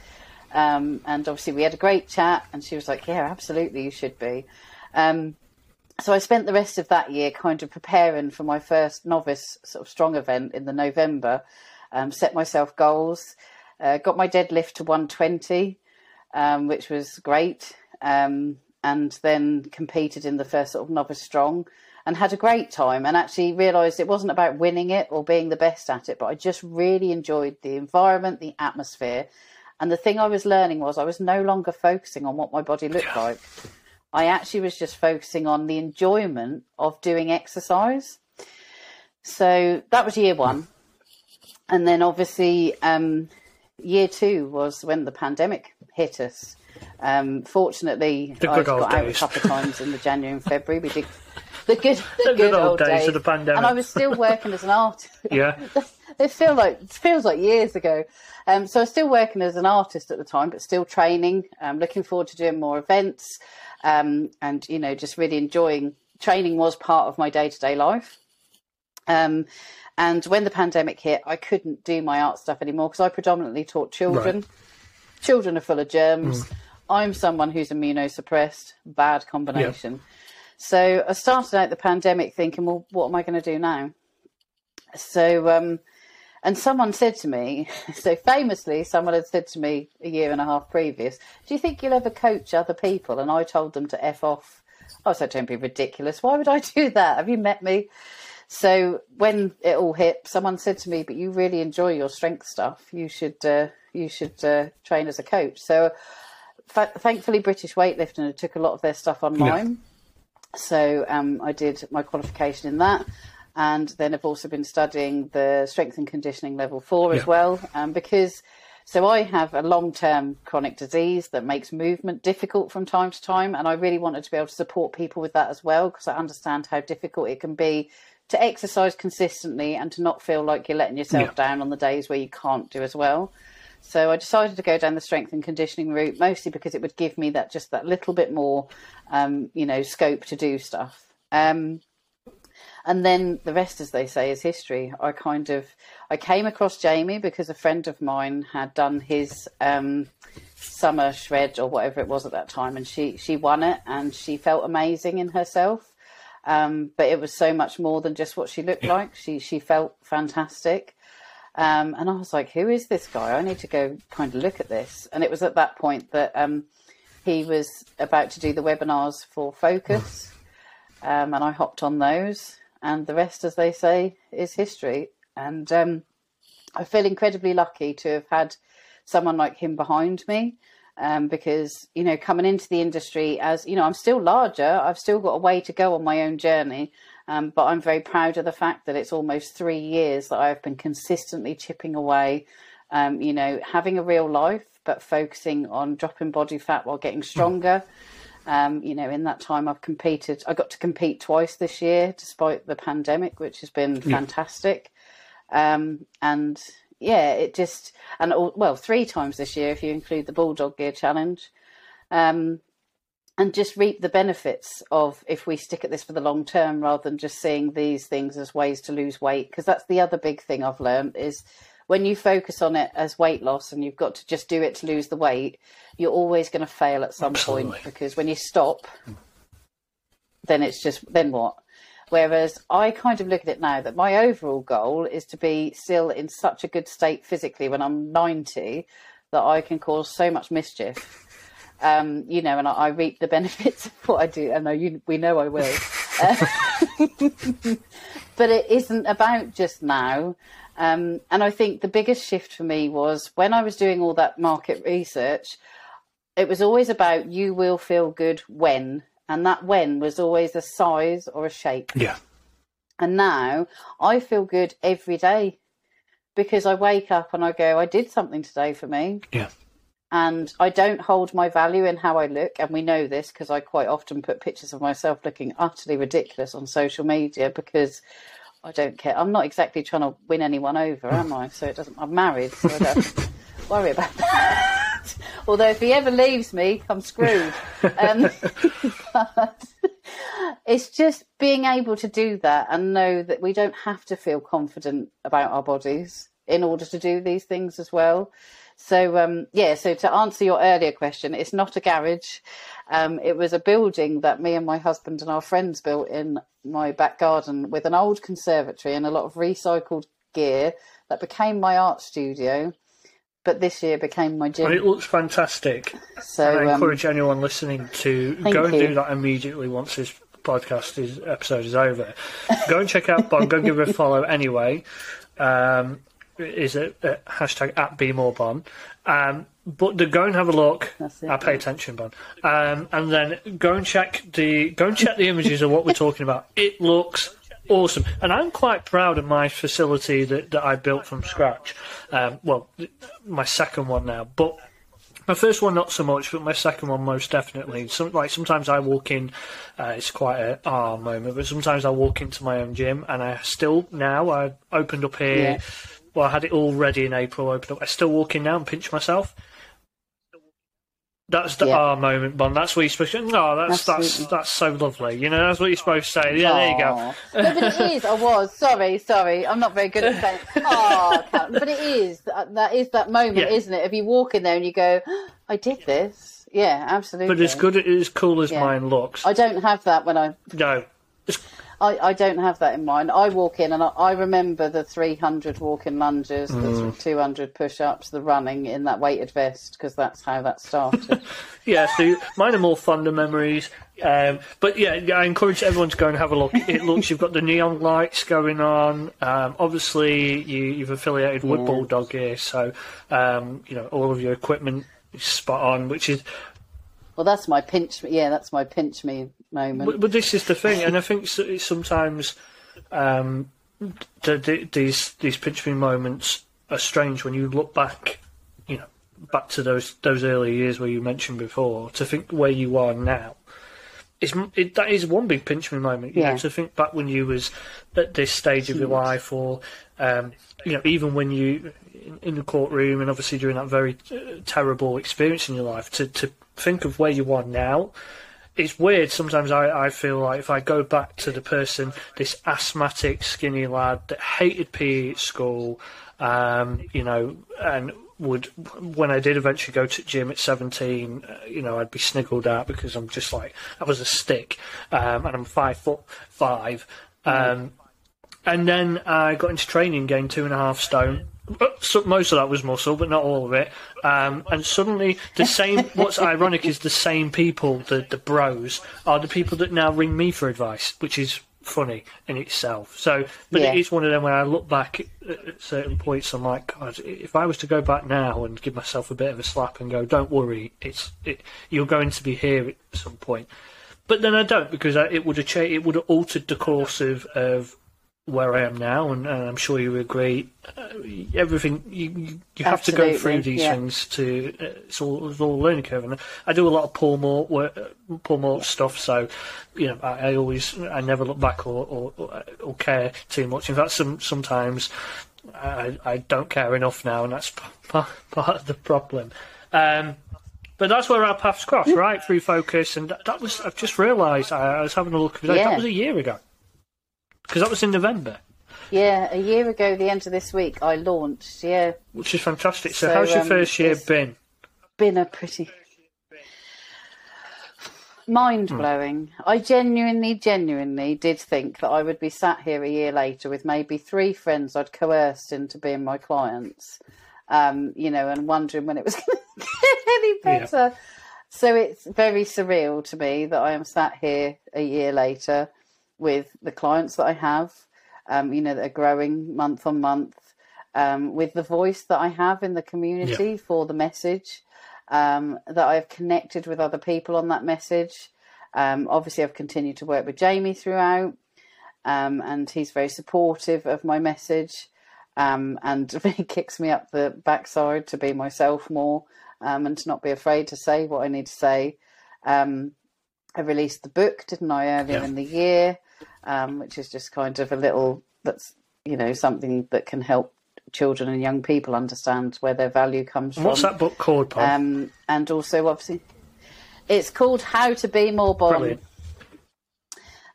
Speaker 2: Um, and obviously, we had a great chat, and she was like, "Yeah, absolutely, you should be." Um, so I spent the rest of that year kind of preparing for my first novice sort of strong event in the November. Um, set myself goals, uh, got my deadlift to 120, um, which was great, um, and then competed in the first sort of novice strong and had a great time and actually realised it wasn't about winning it or being the best at it, but I just really enjoyed the environment, the atmosphere. And the thing I was learning was I was no longer focusing on what my body looked like. I actually was just focusing on the enjoyment of doing exercise. So that was year one. And then obviously, um, year two was when the pandemic hit us. Um, fortunately, I got out a couple of times in the January and February. We did the good, the, the good, good, old, days, days,
Speaker 1: of the pandemic.
Speaker 2: And I was still working as an artist.
Speaker 1: yeah,
Speaker 2: it feels like it feels like years ago. Um, so I was still working as an artist at the time, but still training. Um, looking forward to doing more events, um, and you know, just really enjoying training was part of my day to day life. Um, and when the pandemic hit, I couldn't do my art stuff anymore because I predominantly taught children. Right. Children are full of germs. Mm. I'm someone who's immunosuppressed. Bad combination. Yeah. So I started out the pandemic thinking, well, what am I going to do now? So, um, and someone said to me, so famously, someone had said to me a year and a half previous, do you think you'll ever coach other people? And I told them to F off. I said, don't be ridiculous. Why would I do that? Have you met me? So when it all hit, someone said to me, but you really enjoy your strength stuff. You should, uh, you should uh, train as a coach. So thankfully, British Weightlifting took a lot of their stuff online. Yeah so um, I did my qualification in that. And then I've also been studying the strength and conditioning level four yeah. as well, um, because so I have a long term chronic disease that makes movement difficult from time to time. And I really wanted to be able to support people with that as well, because I understand how difficult it can be to exercise consistently and to not feel like you're letting yourself yeah. down on the days where you can't do as well. So I decided to go down the strength and conditioning route, mostly because it would give me that just that little bit more, um, you know, scope to do stuff. Um, and then the rest, as they say, is history. I kind of I came across Jamie because a friend of mine had done his um, summer shred or whatever it was at that time, and she she won it, and she felt amazing in herself. Um, but it was so much more than just what she looked like. She she felt fantastic. Um, and I was like, who is this guy? I need to go kind of look at this. And it was at that point that um, he was about to do the webinars for Focus. Um, and I hopped on those. And the rest, as they say, is history. And um, I feel incredibly lucky to have had someone like him behind me. Um, because you know coming into the industry as you know i'm still larger i've still got a way to go on my own journey um, but I'm very proud of the fact that it's almost three years that I've been consistently chipping away, um, you know, having a real life, but focusing on dropping body fat while getting stronger. Um, you know, in that time, I've competed. I got to compete twice this year, despite the pandemic, which has been fantastic. Um, and yeah, it just and all, well, three times this year if you include the Bulldog Gear Challenge. Um, and just reap the benefits of if we stick at this for the long term rather than just seeing these things as ways to lose weight because that's the other big thing I've learned is when you focus on it as weight loss and you've got to just do it to lose the weight you're always going to fail at some Absolutely. point because when you stop then it's just then what whereas I kind of look at it now that my overall goal is to be still in such a good state physically when I'm 90 that I can cause so much mischief um, you know, and I, I, reap the benefits of what I do. I know you, we know I will. Uh, but it isn't about just now. Um, and I think the biggest shift for me was when I was doing all that market research, it was always about you will feel good when. And that when was always a size or a shape.
Speaker 1: Yeah.
Speaker 2: And now I feel good every day because I wake up and I go, I did something today for me.
Speaker 1: Yeah
Speaker 2: and I don't hold my value in how I look. And we know this because I quite often put pictures of myself looking utterly ridiculous on social media because I don't care. I'm not exactly trying to win anyone over, am I? So it doesn't. I'm married, so I don't worry about that. Although if he ever leaves me, I'm screwed. Um, but it's just being able to do that and know that we don't have to feel confident about our bodies in order to do these things as well. So um, yeah, so to answer your earlier question, it's not a garage. Um, it was a building that me and my husband and our friends built in my back garden with an old conservatory and a lot of recycled gear that became my art studio. But this year became my gym.
Speaker 1: And it looks fantastic.
Speaker 2: So
Speaker 1: and I
Speaker 2: um,
Speaker 1: encourage anyone listening to go and
Speaker 2: you.
Speaker 1: do that immediately once this podcast is episode is over. go and check out Bon. Go and give her a follow anyway. Um, is it uh, hashtag at be more Bon? Um, but the, go and have a look.
Speaker 2: That's it,
Speaker 1: I pay
Speaker 2: yeah.
Speaker 1: attention, Bon. Um, and then go and check the go and check the images of what we're talking about. It looks awesome, and I'm quite proud of my facility that, that I built from scratch. Um, well, my second one now, but my first one not so much, but my second one most definitely. Some, like sometimes I walk in, uh, it's quite a ah moment, but sometimes I walk into my own gym and I still now I opened up here.
Speaker 2: Yeah.
Speaker 1: Well, I had it all ready in April. Opened up. I still walk in now and pinch myself. That's the
Speaker 2: Yeah.
Speaker 1: ah moment, Bon. That's what you're supposed to. No, that's that's
Speaker 2: Absolutely.
Speaker 1: that's so lovely. You know, that's what you're supposed to say. Yeah, there you go.
Speaker 2: No, but it is. I was sorry, sorry. I'm not very good at saying. Oh, but it is. That is that moment,
Speaker 1: Yeah.
Speaker 2: isn't it? If you walk in there and you go, "I did this," yeah, absolutely.
Speaker 1: But as good as cool as
Speaker 2: Yeah.
Speaker 1: mine looks,
Speaker 2: I don't have that when I
Speaker 1: no, it's
Speaker 2: I, I don't have that in mind. I walk in and I, I remember the 300 walking lunges,
Speaker 1: Mm.
Speaker 2: the 200 push ups, the running in that weighted vest, because that's how that started.
Speaker 1: Yeah, so mine are more fonder memories. Um, but yeah, I encourage everyone to go and have a look. It looks you've got the neon lights going on. Um, obviously, you, you've affiliated with
Speaker 2: Yeah.
Speaker 1: Bulldog Gear, so um, you know all of your equipment is spot on. Which is,
Speaker 2: well, that's my pinch me. Yeah, that's my pinch me moment.
Speaker 1: but, but this is the thing, and I think sometimes um, the, the, these these pinch me moments are strange when you look back. You know, back to those those early years where you mentioned before. To think where you are now. it's it, that is one big pinch me moment. You
Speaker 2: Yeah.
Speaker 1: know, to think back when you was at this stage of your life, or um, you know, even when you in, in the courtroom, and obviously during that very uh, terrible experience in your life, to to think of where you are now. It's weird. Sometimes I, I feel like if I go back to the person, this asthmatic, skinny lad that hated PE at school, um, you know, and would when I did eventually go to gym at 17, uh, you know, I'd be sniggled at because I'm just like I was a stick, um, and I'm five foot five. Um, and then I got into training, gained two and a half stone. Uh, So most of that was muscle, but not all of it. Um, and suddenly, the same. what's ironic is the same people, the the bros, are the people that now ring me for advice, which is funny in itself. So, but
Speaker 2: Yeah.
Speaker 1: it is one of them when I look back at, at certain points, I'm like, God, if I was to go back now and give myself a bit of a slap and go, "Don't worry, it's it, you're going to be here at some point." But then I don't because I, it would have cha- it would have altered the course of, of where I am now, and, and I'm sure you agree. Uh, everything you you, you have to go through
Speaker 2: Absolutely,
Speaker 1: these
Speaker 2: yeah.
Speaker 1: things to uh, it's all it's all a learning curve. And I do a lot of Paul Mort work, uh, Paul Mort stuff, so you know I, I always I never look back or, or or or care too much. In fact, some sometimes I I don't care enough now, and that's part, part of the problem. Um, but that's where our paths cross, right? Through focus, and that, that was I've just realised I, I was having a look. That
Speaker 2: Yeah.
Speaker 1: was a year ago because that was in November,
Speaker 2: yeah, a year ago, the end of this week, I launched. Yeah,
Speaker 1: which is fantastic. So,
Speaker 2: So,
Speaker 1: how's your
Speaker 2: um,
Speaker 1: first year been?
Speaker 2: been a pretty mind blowing. I genuinely, genuinely did think that I would be sat here a year later with maybe three friends I'd coerced into being my clients, um, you know, and wondering when it was going to get any
Speaker 1: Yeah.
Speaker 2: better. So it's very surreal to me that I am sat here a year later with the clients that I have, um, you know, that are growing month on month, um, with the voice that I have in the community for the message, um, that I've connected with other people on that message. Um, obviously, I've continued to work with Jamie throughout, um, and he's very supportive of my message um, and really kicks me up the backside to be myself more um, and to not be afraid to say what I need to say. Um, I released the book, didn't I, earlier
Speaker 1: Yeah.
Speaker 2: in the year, um, which is just kind of a little that's you know something that can help children and young people understand where their value comes
Speaker 1: And
Speaker 2: from.
Speaker 1: what's that book called, Bon?
Speaker 2: Um, and also, obviously, it's called How to Be More.
Speaker 1: Brilliant.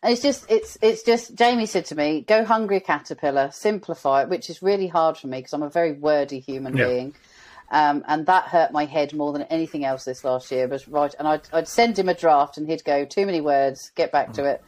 Speaker 2: And it's just, it's, it's just. Jamie said to me, "Go hungry, caterpillar. Simplify it," which is really hard for me because I'm a very wordy human
Speaker 1: Yeah.
Speaker 2: being. Um, and that hurt my head more than anything else this last year. Was right, and I'd, I'd send him a draft, and he'd go, "Too many words, get back to it."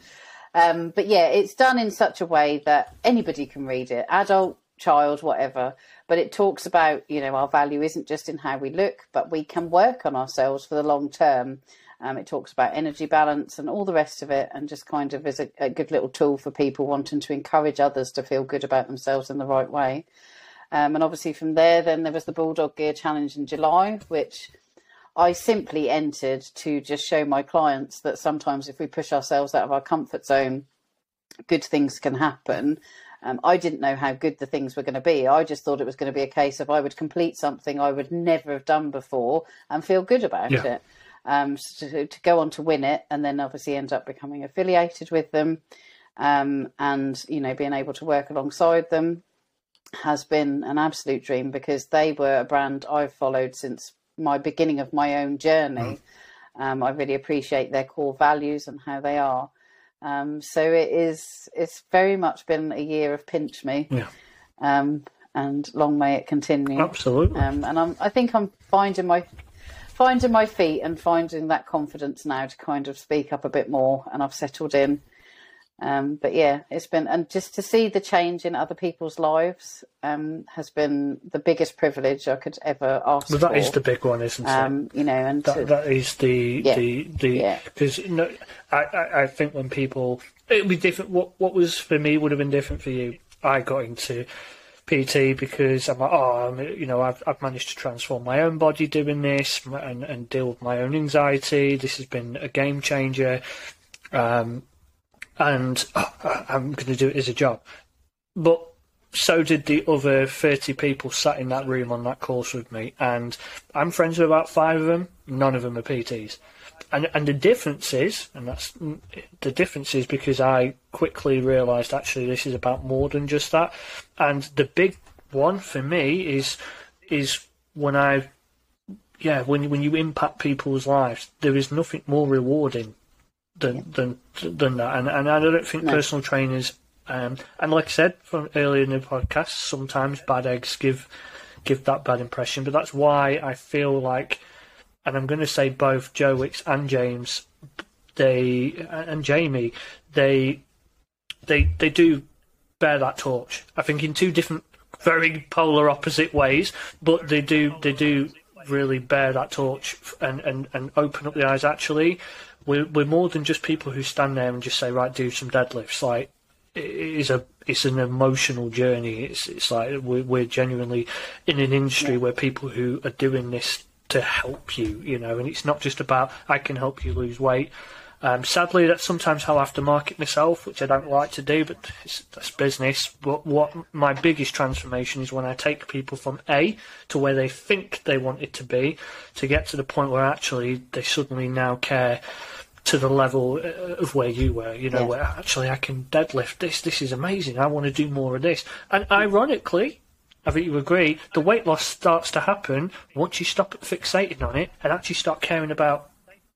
Speaker 2: Um, but yeah, it's done in such a way that anybody can read it, adult, child, whatever. But it talks about, you know, our value isn't just in how we look, but we can work on ourselves for the long term. Um, it talks about energy balance and all the rest of it, and just kind of is a, a, good little tool for people wanting to encourage others to feel good about themselves in the right way. Um, and obviously, from there, then there was the Bulldog Gear Challenge in July, which I simply entered to just show my clients that sometimes if we push ourselves out of our comfort zone, good things can happen. Um, I didn't know how good the things were going to be. I just thought it was going to be a case of I would complete something I would never have done before and feel good about yeah. it. Um, so to, to, go on to win it and then obviously end up becoming affiliated with them um, and, you know, being able to work alongside them has been an absolute dream because they were a brand I've followed since my beginning of my own journey. Mm. Um, I really appreciate their core values and how they are. Um, so it is. It's very much been a year of pinch me.
Speaker 1: Yeah.
Speaker 2: Um, and long may it continue.
Speaker 1: Absolutely.
Speaker 2: Um, and I'm, I think I'm finding my finding my feet and finding that confidence now to kind of speak up a bit more. And I've settled in. Um, but yeah, it's been and just to see the change in other people's lives um, has been the biggest privilege I could ever ask.
Speaker 1: Well, that
Speaker 2: for.
Speaker 1: is the big one, isn't
Speaker 2: um, it? You know, and
Speaker 1: that,
Speaker 2: to,
Speaker 1: that is the yeah, the the because yeah. you know, I, I I think when people it would be different. What what was for me would have been different for you. I got into PT because I'm like, oh, I'm, you know, I've I've managed to transform my own body doing this and and deal with my own anxiety. This has been a game changer. Um, and oh, I'm going to do it as a job. But so did the other 30 people sat in that room on that course with me. And I'm friends with about five of them. None of them are PTs. And, and the difference is, and that's mm, the difference is because I quickly realised actually this is about more than just that. And the big one for me is is when I, yeah, when when you impact people's lives, there is nothing more rewarding than than than that. And and I don't think no. personal trainers um, and like I said from earlier in the podcast, sometimes bad eggs give give that bad impression. But that's why I feel like, and I'm going to say both Joe Wicks and James, they and Jamie, they they they do bear that torch. I think in two different, very polar opposite ways, but they do they do really bear that torch and, and, and open up the eyes actually we're, we're more than just people who stand there and just say, right, do some deadlifts. Like, it is a it's an emotional journey. It's it's like we're, we're genuinely in an industry yeah. where people who are doing this to help you, you know, and it's not just about I can help you lose weight. Um, sadly, that's sometimes how I have to market myself, which I don't like to do, but that's business. But what my biggest transformation is when I take people from A to where they think they want it to be, to get to the point where actually they suddenly now care to the level uh, of where you were. You know, yeah. where actually I can deadlift this. This is amazing. I want to do more of this. And ironically, I think you agree, the weight loss starts to happen once you stop fixating on it and actually start caring about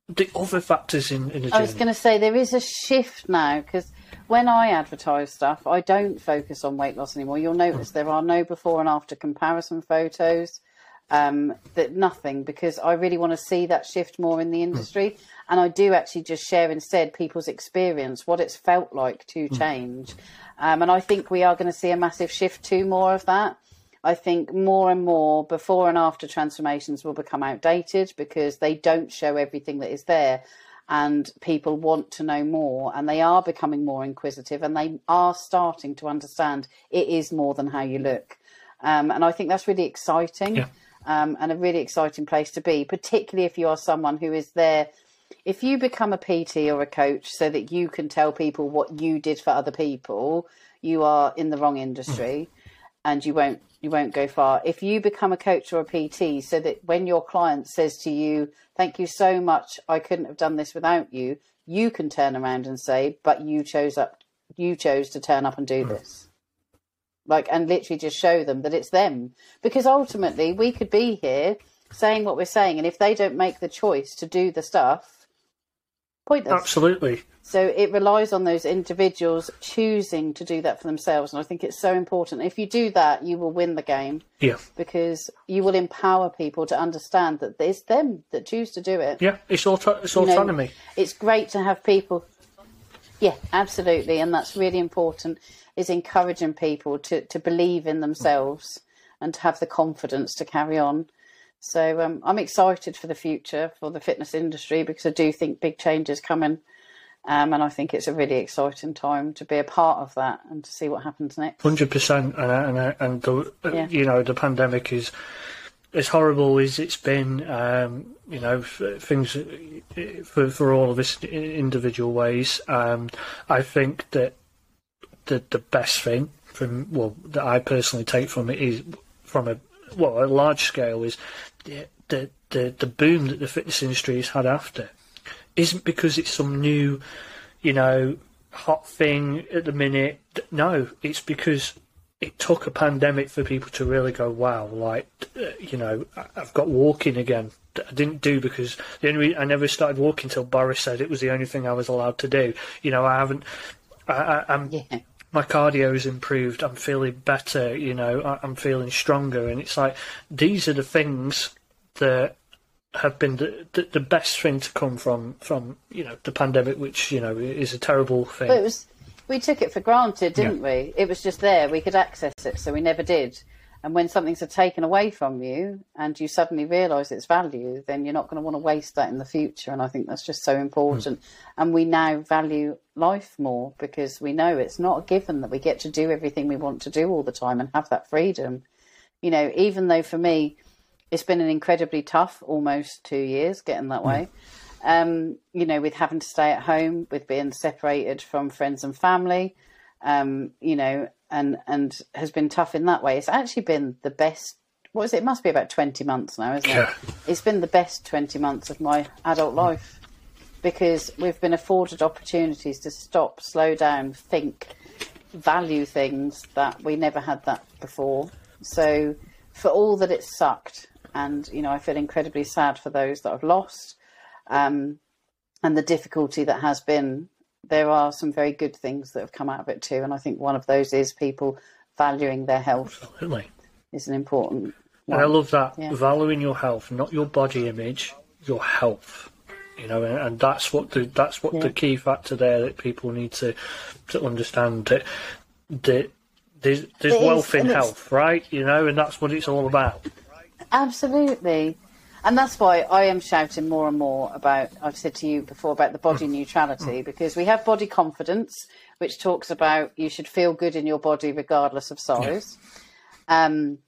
Speaker 1: the other factors in, in the
Speaker 2: I was going to say there is a shift now because when I advertise stuff, I don't focus on weight loss anymore. You'll notice there are no before and after comparison photos. Um, that nothing because I really want to see that shift more in the industry, mm. and I do actually just share instead people's experience, what it's felt like to mm. change, um, and I think we are going to see a massive shift to more of that. I think more and more before and after transformations will become outdated because they don't show everything that is there. And people want to know more, and they are becoming more inquisitive, and they are starting to understand it is more than how you look. Um, and I think that's really exciting yeah. Um, and a really exciting place to be, particularly if you are someone who is there. If you become a PT or a coach so that you can tell people what you did for other people, you are in the wrong industry. Mm and you won't you won't go far. If you become a coach or a PT, so that when your client says to you, "Thank you so much, I couldn't have done this without you," you can turn around and say, "But you chose up, you chose to turn up and do this." Like, and literally just show them that it's them, because ultimately we could be here saying what we're saying, and if they don't make the choice to do the stuff, pointless.
Speaker 1: Absolutely.
Speaker 2: So it relies on those individuals choosing to do that for themselves, and I think it's so important. If you do that, you will win the game.
Speaker 1: Yeah.
Speaker 2: Because you will empower people to understand that it's them that choose to do it.
Speaker 1: Yeah, it's auto- it's
Speaker 2: You know,
Speaker 1: autonomy.
Speaker 2: it's great to have people. Yeah, absolutely, and that's really important. Is encouraging people to to believe in themselves and to have the confidence to carry on. So um, I'm excited for the future for the fitness industry because I do think big changes coming, um, and I think it's a really exciting time to be a part of that and to see what happens next.
Speaker 1: Hundred percent, and and and the
Speaker 2: Yeah.
Speaker 1: you know the pandemic is as horrible as it's been. Um, you know things for for all of us i- individual ways. Um, I think that the the best thing from well that I personally take from it is from a well a large scale is the the the, the boom that the fitness industry has had after isn't because it's some new you know hot thing at the minute. No, it's because it took a pandemic for people to really go, wow, like, uh, you know, I've got walking again. I didn't do because the only I never started walking until Boris said it was the only thing I was allowed to do. You know, I haven't. I, I'm
Speaker 2: Yeah,
Speaker 1: my cardio's improved. I'm feeling better. You know, I, I'm feeling stronger, and it's like these are the things that have been the, the, the best thing to come from from you know the pandemic, which you know is a terrible thing.
Speaker 2: but it was we took it for granted, didn't we? It was just there. We could access it, so we never did. And when something's taken away from you and you suddenly realise its value, then you're not going to want to waste that in the future. And I think that's just so important. Hmm. And we now value life more because we know it's not a given that we get to do everything we want to do all the time and have that freedom. You know, even though for me, it's been an incredibly tough almost two years getting that hmm. way. Um, you know, with having to stay at home, with being separated from friends and family, um, you know, and and has been tough in that way. It's actually been the best. What is it? It must be about twenty months now, isn't
Speaker 1: Yeah.
Speaker 2: it? It's been the best twenty months of my adult life because we've been afforded opportunities to stop, slow down, think, value things that we never had that before. So, for all that it sucked, and you know, I feel incredibly sad for those that I've lost, um, and the difficulty that has been. There are some very good things that have come out of it too, and I think one of those is people valuing their health
Speaker 1: Absolutely.
Speaker 2: is an important.
Speaker 1: And I love that
Speaker 2: Yeah.
Speaker 1: valuing your health, not your body image, your health. You know, and, and that's what the that's what the key factor there that people need to to understand that that there's there's
Speaker 2: It is,
Speaker 1: wealth in health, right? You know, and that's what it's all about.
Speaker 2: Absolutely. And that's why I am shouting more and more about, I've said to you before about the body neutrality, because we have body confidence, which talks about you should feel good in your body regardless of size. Um,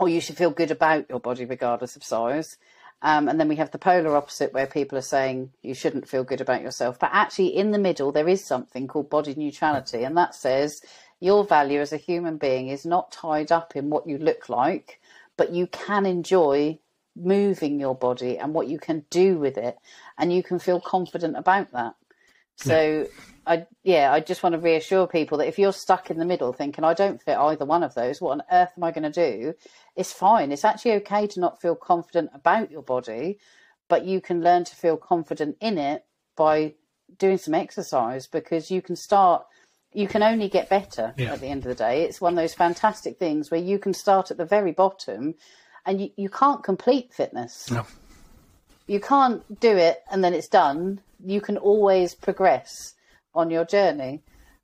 Speaker 2: or you should feel good about your body regardless of size. Um, and then we have the polar opposite where people are saying you shouldn't feel good about yourself. But actually, in the middle, there is something called body neutrality. And that says your value as a human being is not tied up in what you look like, but you can enjoy moving your body and what you can do with it. And you can feel confident about that. So, I yeah, I just want to reassure people that if you're stuck in the middle thinking I don't fit either one of those, what on earth am I going to do? It's fine. It's actually okay to not feel confident about your body, but you can learn to feel confident in it by doing some exercise because you can start you can only get better
Speaker 1: Yeah.
Speaker 2: at the end of the day. It's one of those fantastic things where you can start at the very bottom and you, you can't complete fitness
Speaker 1: No.
Speaker 2: you can't do it and then it's done. You can always progress on your journey.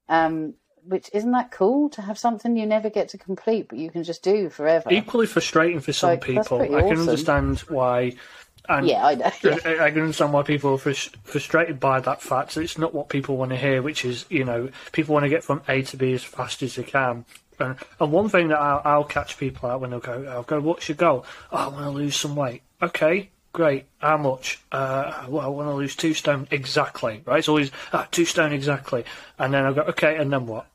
Speaker 2: Um, which isn't that cool to have something you never get to complete, but you can just do forever.
Speaker 1: Equally frustrating for some
Speaker 2: Like,
Speaker 1: people. I can
Speaker 2: awesome.
Speaker 1: understand why. And
Speaker 2: Yeah, I know. Yeah.
Speaker 1: I, can understand why people are frus- frustrated by that fact. It's not what people want to hear, which is, you know, people want to get from A to B as fast as they can. And, and one thing that I'll, I'll catch people out when they'll go, I'll go, what's your goal? Oh, I want to lose some weight. Okay, great. How much? Uh, well, I want to lose two stone exactly. Right? It's always ah, two stone exactly. And then I'll go, okay, and then what?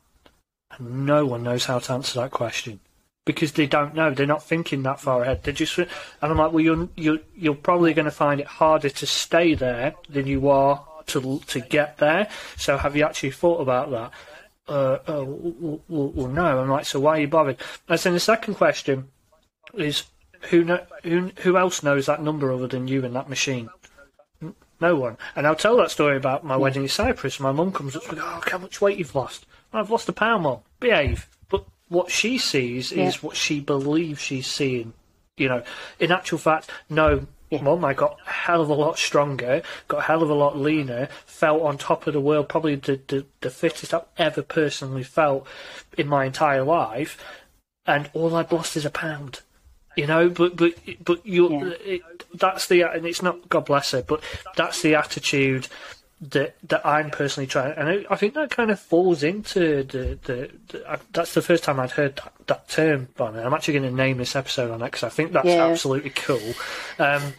Speaker 1: And no one knows how to answer that question because they don't know. They're not thinking that far ahead. They just and I'm like, well, you're you're, you're probably going to find it harder to stay there than you are to to get there. So have you actually thought about that? Uh, uh, well, well, well, no. I'm like, so why are you bothered? And then the second question is, who know, who who else knows that number other than you and that machine? No one. And I'll tell that story about my wedding in Cyprus. My mum comes up to me, oh, look how much weight you've lost. I've lost a pound, mum. Behave. But what she sees
Speaker 2: Yeah.
Speaker 1: is what she believes she's seeing. You know, in actual fact, no,
Speaker 2: Yeah.
Speaker 1: mum, I got a hell of a lot stronger, got a hell of a lot leaner, felt on top of the world, probably the, the, the fittest I've ever personally felt in my entire life. And all I've lost is a pound. You know, but but but you
Speaker 2: Yeah.
Speaker 1: it, that's the and it's not God bless her, but that's the attitude that that I'm personally trying, and I, I think that kind of falls into the the, the I, that's the first time I'd heard that, that term, Bonnie. I'm actually going to name this episode on it because I think that's
Speaker 2: Yeah.
Speaker 1: absolutely cool. Um,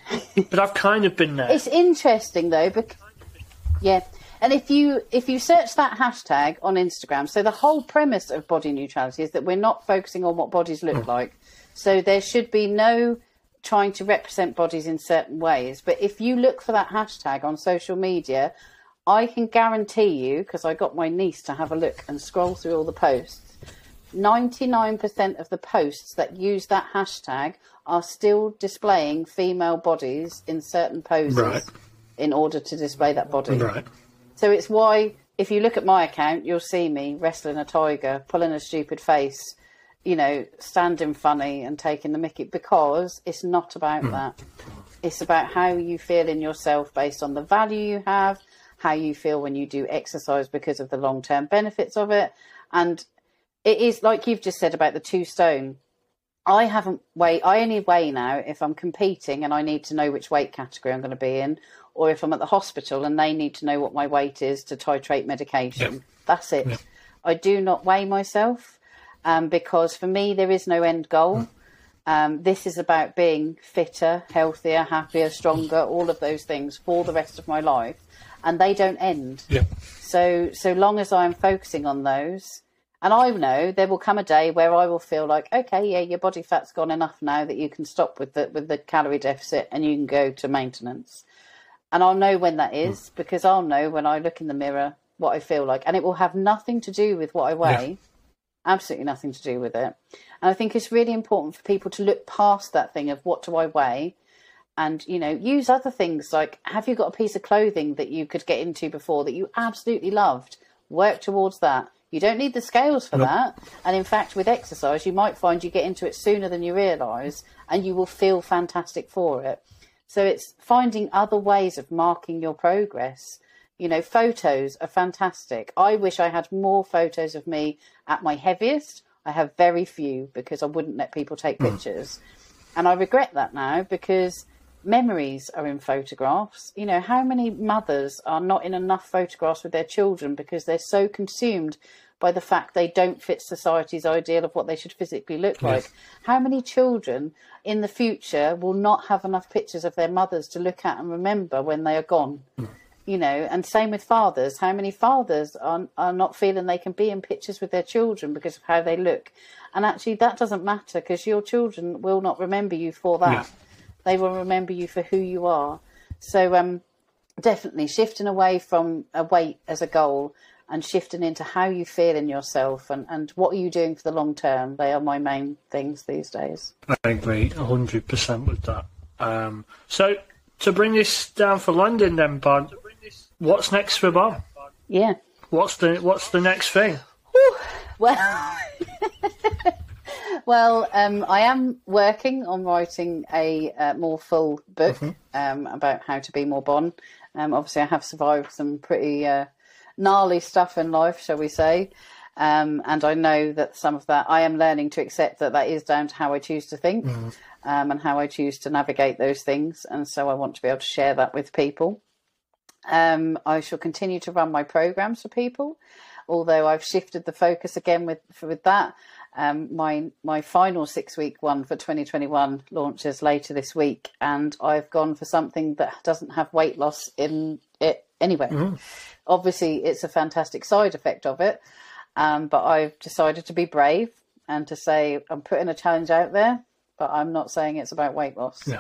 Speaker 1: but I've kind of been there.
Speaker 2: It's interesting though, because yeah, and if you if you search that hashtag on Instagram, so the whole premise of body neutrality is that we're not focusing on what bodies look like. So there should be no trying to represent bodies in certain ways. But if you look for that hashtag on social media, I can guarantee you, because I got my niece to have a look and scroll through all the posts. 99% of the posts that use that hashtag are still displaying female bodies in certain poses
Speaker 1: Right.
Speaker 2: in order to display that body.
Speaker 1: Right.
Speaker 2: So it's why, if you look at my account, you'll see me wrestling a tiger, pulling a stupid face, you know, standing funny and taking the mickey because it's not about hmm. that. It's about how you feel in yourself based on the value you have, how you feel when you do exercise because of the long term benefits of it. And it is like you've just said about the two stone. I haven't weighed. I only weigh now if I'm competing and I need to know which weight category I'm going to be in, or if I'm at the hospital and they need to know what my weight is to titrate medication.
Speaker 1: Yep.
Speaker 2: That's it. I do not weigh myself um, because for me there is no end goal. Um, this is about being fitter, healthier, happier, stronger, all of those things for the rest of my life, and they don't end.
Speaker 1: Yeah.
Speaker 2: So so long as I'm focusing on those, and I know there will come a day where I will feel like, okay, yeah, your body fat's gone enough now that you can stop with the with the calorie deficit and you can go to maintenance. And I'll know when that is because I'll know when I look in the mirror what I feel like, and it will have nothing to do with what I weigh. Absolutely nothing to do with it. And I think it's really important for people to look past that thing of what do I weigh and you know use other things like have you got a piece of clothing that you could get into before that you absolutely loved? Work towards that. You don't need the scales for that. And in fact with exercise you might find you get into it sooner than you realize and you will feel fantastic for it. So it's finding other ways of marking your progress you know photos are fantastic i wish i had more photos of me at my heaviest i have very few because i wouldn't let people take hmm. pictures and I regret that now because memories are in photographs. You know, how many mothers are not in enough photographs with their children because they're so consumed by the fact they don't fit society's ideal of what they should physically look like? How many children in the future will not have enough pictures of their mothers to look at and remember when they are gone? Hmm. You know, and same with fathers. How many fathers are are not feeling they can be in pictures with their children because of how they look? And actually, that doesn't matter because your children will not remember you for that. They will remember you for who you are. So, um, definitely shifting away from a weight as a goal and shifting into how you feel in yourself and, and what are you doing for the long term. They are my main things these days.
Speaker 1: I agree hundred percent with that. Um, so to bring this down for London, then, Bon, what's next for Bon?
Speaker 2: Yeah.
Speaker 1: What's the what's the next thing?
Speaker 2: Well, well, um, I am working on writing a uh, more full book um, about how to be more Bon. Um, obviously, I have survived some pretty uh, gnarly stuff in life, shall we say. Um, and I know that some of that I am learning to accept that that is down to how I choose to think um, and how I choose to navigate those things. And so I want to be able to share that with people. Um, I shall continue to run my programs for people, although I've shifted the focus again with with that. Um, my my final six week one for 2021 launches later this week, and I've gone for something that doesn't have weight loss in it anyway. Obviously, it's a fantastic side effect of it, um, but I've decided to be brave and to say I'm putting a challenge out there, but I'm not saying it's about weight loss
Speaker 1: Yeah.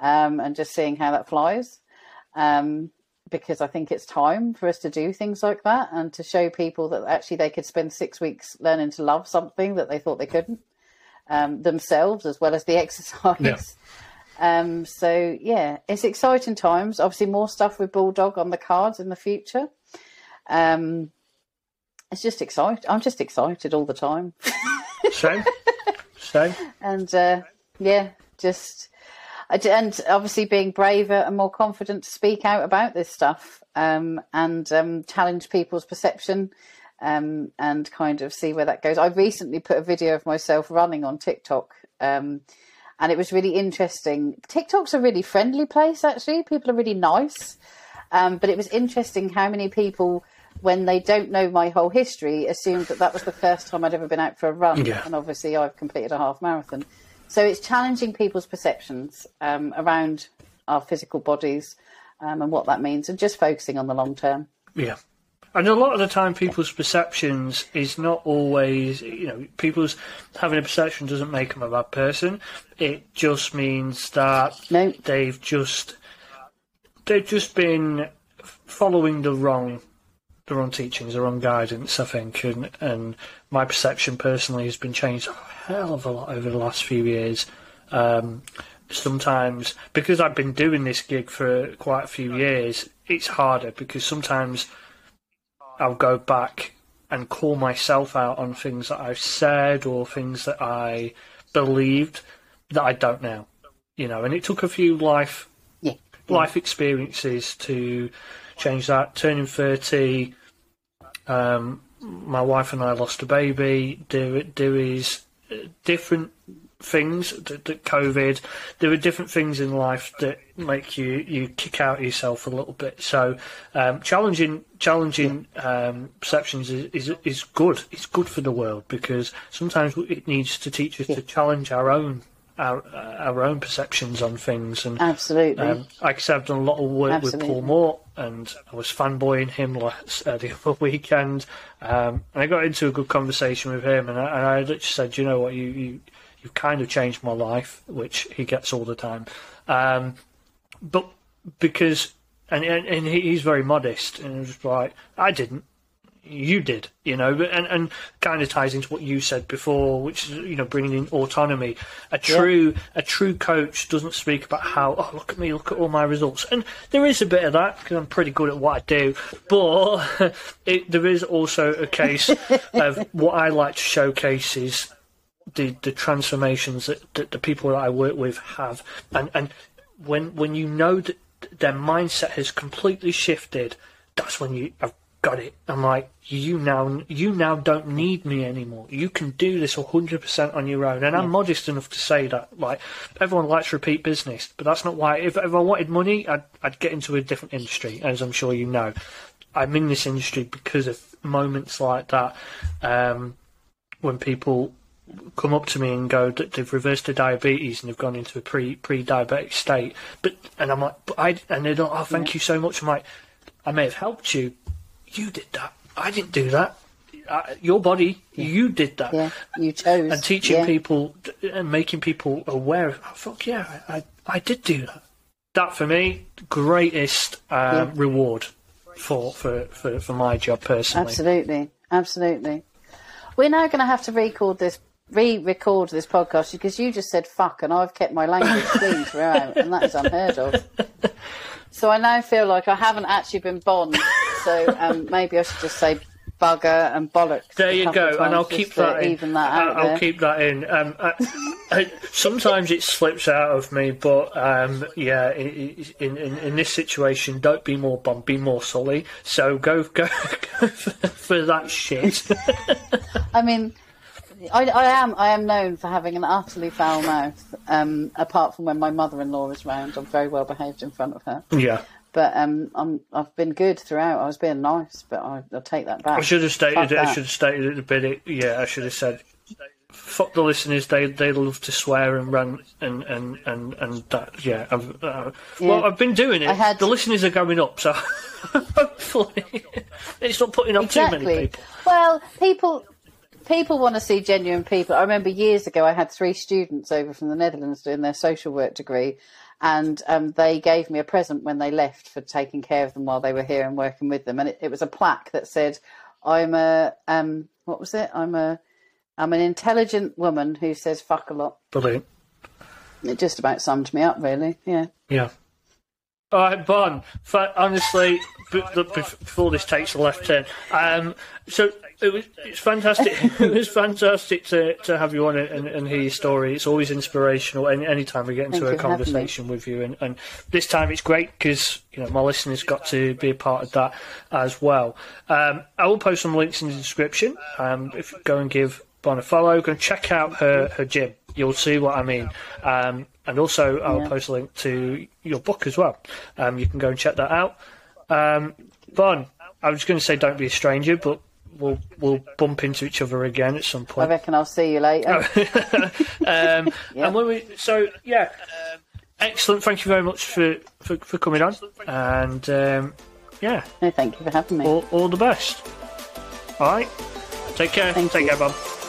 Speaker 2: um, and just seeing how that flies. Um, because I think it's time for us to do things like that and to show people that actually they could spend six weeks learning to love something that they thought they couldn't um, themselves as well as the exercise.
Speaker 1: Yeah.
Speaker 2: Um, so yeah, it's exciting times. Obviously, more stuff with Bulldog on the cards in the future. Um, it's just exciting. I'm just excited all the time.
Speaker 1: Same, same.
Speaker 2: and uh, yeah, just and obviously being braver and more confident to speak out about this stuff um, and um, challenge people's perception um, and kind of see where that goes. I recently put a video of myself running on TikTok. Um, and it was really interesting. TikTok's a really friendly place, actually. People are really nice. Um, but it was interesting how many people, when they don't know my whole history, assumed that that was the first time I'd ever been out for a run.
Speaker 1: Yeah.
Speaker 2: And obviously, I've completed a half marathon. So it's challenging people's perceptions um, around our physical bodies um, and what that means, and just focusing on the long term.
Speaker 1: Yeah. And a lot of the time, people's perceptions is not always, you know, people's having a perception doesn't make them a bad person. It just means that
Speaker 2: No.
Speaker 1: they've just they've just been following the wrong the wrong teachings, the wrong guidance. I think, and and my perception personally has been changed a hell of a lot over the last few years. Um, sometimes because I've been doing this gig for quite a few years, it's harder because sometimes I'll go back and call myself out on things that I've said or things that I believed that I don't now. You know, and it took a few life
Speaker 2: Yeah.
Speaker 1: life experiences to change that. Turning thirty, um, my wife and I lost a baby. There, there is uh, different things that, that COVID. There are different things in life that make you you kick out yourself a little bit. So um, challenging challenging um, perceptions is, is is good. It's good for the world because sometimes it needs to teach us to challenge our own. Our, our own perceptions on things and
Speaker 2: Absolutely.
Speaker 1: um, like I said, I've done a lot of work
Speaker 2: Absolutely.
Speaker 1: with Paul Mort, and I was fanboying him last uh, the other weekend. Um, and I got into a good conversation with him, and I, and I literally said, "You know what? You you you've kind of changed my life," which he gets all the time. Um, but because and and, he, he's very modest, and it was like, "I didn't." You did, you know, and and kind of ties into what you said before, which is you know bringing in autonomy. A true a true coach doesn't speak about how oh look at me, look at all my results, and there is a bit of that because I'm pretty good at what I do, but it, there is also a case of what I like to showcase is the the transformations that, that the people that I work with have, and and when when you know that their mindset has completely shifted, that's when you have got it. I'm like, you now you now don't need me anymore. You can do this 100% on your own, and I'm modest enough to say that. Like everyone likes repeat business, but that's not why. If, if I wanted money, I'd I'd get into a different industry, as I'm sure you know. I'm in this industry because of moments like that. Um, when people come up to me and go that they've reversed their diabetes and they've gone into a pre pre diabetic state, but and I'm like, but I and they don't. Oh, thank you so much. I'm like, I may have helped you. You did that. I didn't do that. Your body, you did that.
Speaker 2: yeah. You chose.
Speaker 1: And teaching
Speaker 2: yeah.
Speaker 1: people and making people aware of, oh, fuck yeah, I, I, I did do that. That for me, greatest um,
Speaker 2: Yeah.
Speaker 1: reward for, for, for, for my job personally.
Speaker 2: Absolutely, absolutely. We're now going to have to record this, re-record this podcast because you just said fuck, and I've kept my language clean throughout, and that is unheard of. So I now feel like I haven't actually been Bon. So um, maybe I should just say bugger and bollocks.
Speaker 1: There you go, and I'll keep that in.
Speaker 2: Even that out
Speaker 1: I'll
Speaker 2: there.
Speaker 1: keep that in. Um, I, I, sometimes it slips out of me, but um, yeah, in, in in this situation, don't be more Bon, be more Sully. So go go, go for, for that shit.
Speaker 2: I mean, I, I am I am known for having an utterly foul mouth. Um, apart from when my mother-in-law is round, I'm very well behaved in front of her.
Speaker 1: yeah,
Speaker 2: But um, I'm I've been good throughout. I was being nice, but I, I'll take that back.
Speaker 1: I should have stated
Speaker 2: Fuck
Speaker 1: it. I should have stated it a bit. Yeah, I should have said. Fuck the listeners. They they love to swear and rant and and and and that. Yeah, I've, uh, well, I've been doing it.
Speaker 2: I had-
Speaker 1: The listeners are going up, so hopefully it's not putting up too many people.
Speaker 2: Well, people people want to see genuine people. I remember years ago I had three students over from the Netherlands doing their social work degree, and um, they gave me a present when they left for taking care of them while they were here and working with them, and it, it was a plaque that said, "I'm a um, what was it? I'm a I'm an intelligent woman who says fuck a lot."
Speaker 1: Brilliant.
Speaker 2: It just about summed me up, really. Yeah.
Speaker 1: Yeah. All right, Bon. Honestly, before this takes a left turn, um, so it was it's fantastic. it was fantastic to, to have you on and, and hear your story. It's always inspirational. Any anytime we get into
Speaker 2: Thank
Speaker 1: a conversation with you, and, and this time it's great because you know my listeners got to be a part of that as well. Um, I will post some links in the description. Um, if you go and give Bon a follow, go and check out her her gym. You'll see what I mean. Um, and also, I'll yeah. post a link to your book as well. Um, you can go and check that out. Um, Bon, I was going to say don't be a stranger, but we'll we'll bump into each other again at some point.
Speaker 2: I reckon I'll see you later.
Speaker 1: um, yeah. And when we so yeah, um, excellent. Thank you very much for for, for coming on, and um, yeah.
Speaker 2: No, thank you for having me.
Speaker 1: All, all the best. All right. Take care.
Speaker 2: Thank
Speaker 1: Take
Speaker 2: you.
Speaker 1: care, Bon.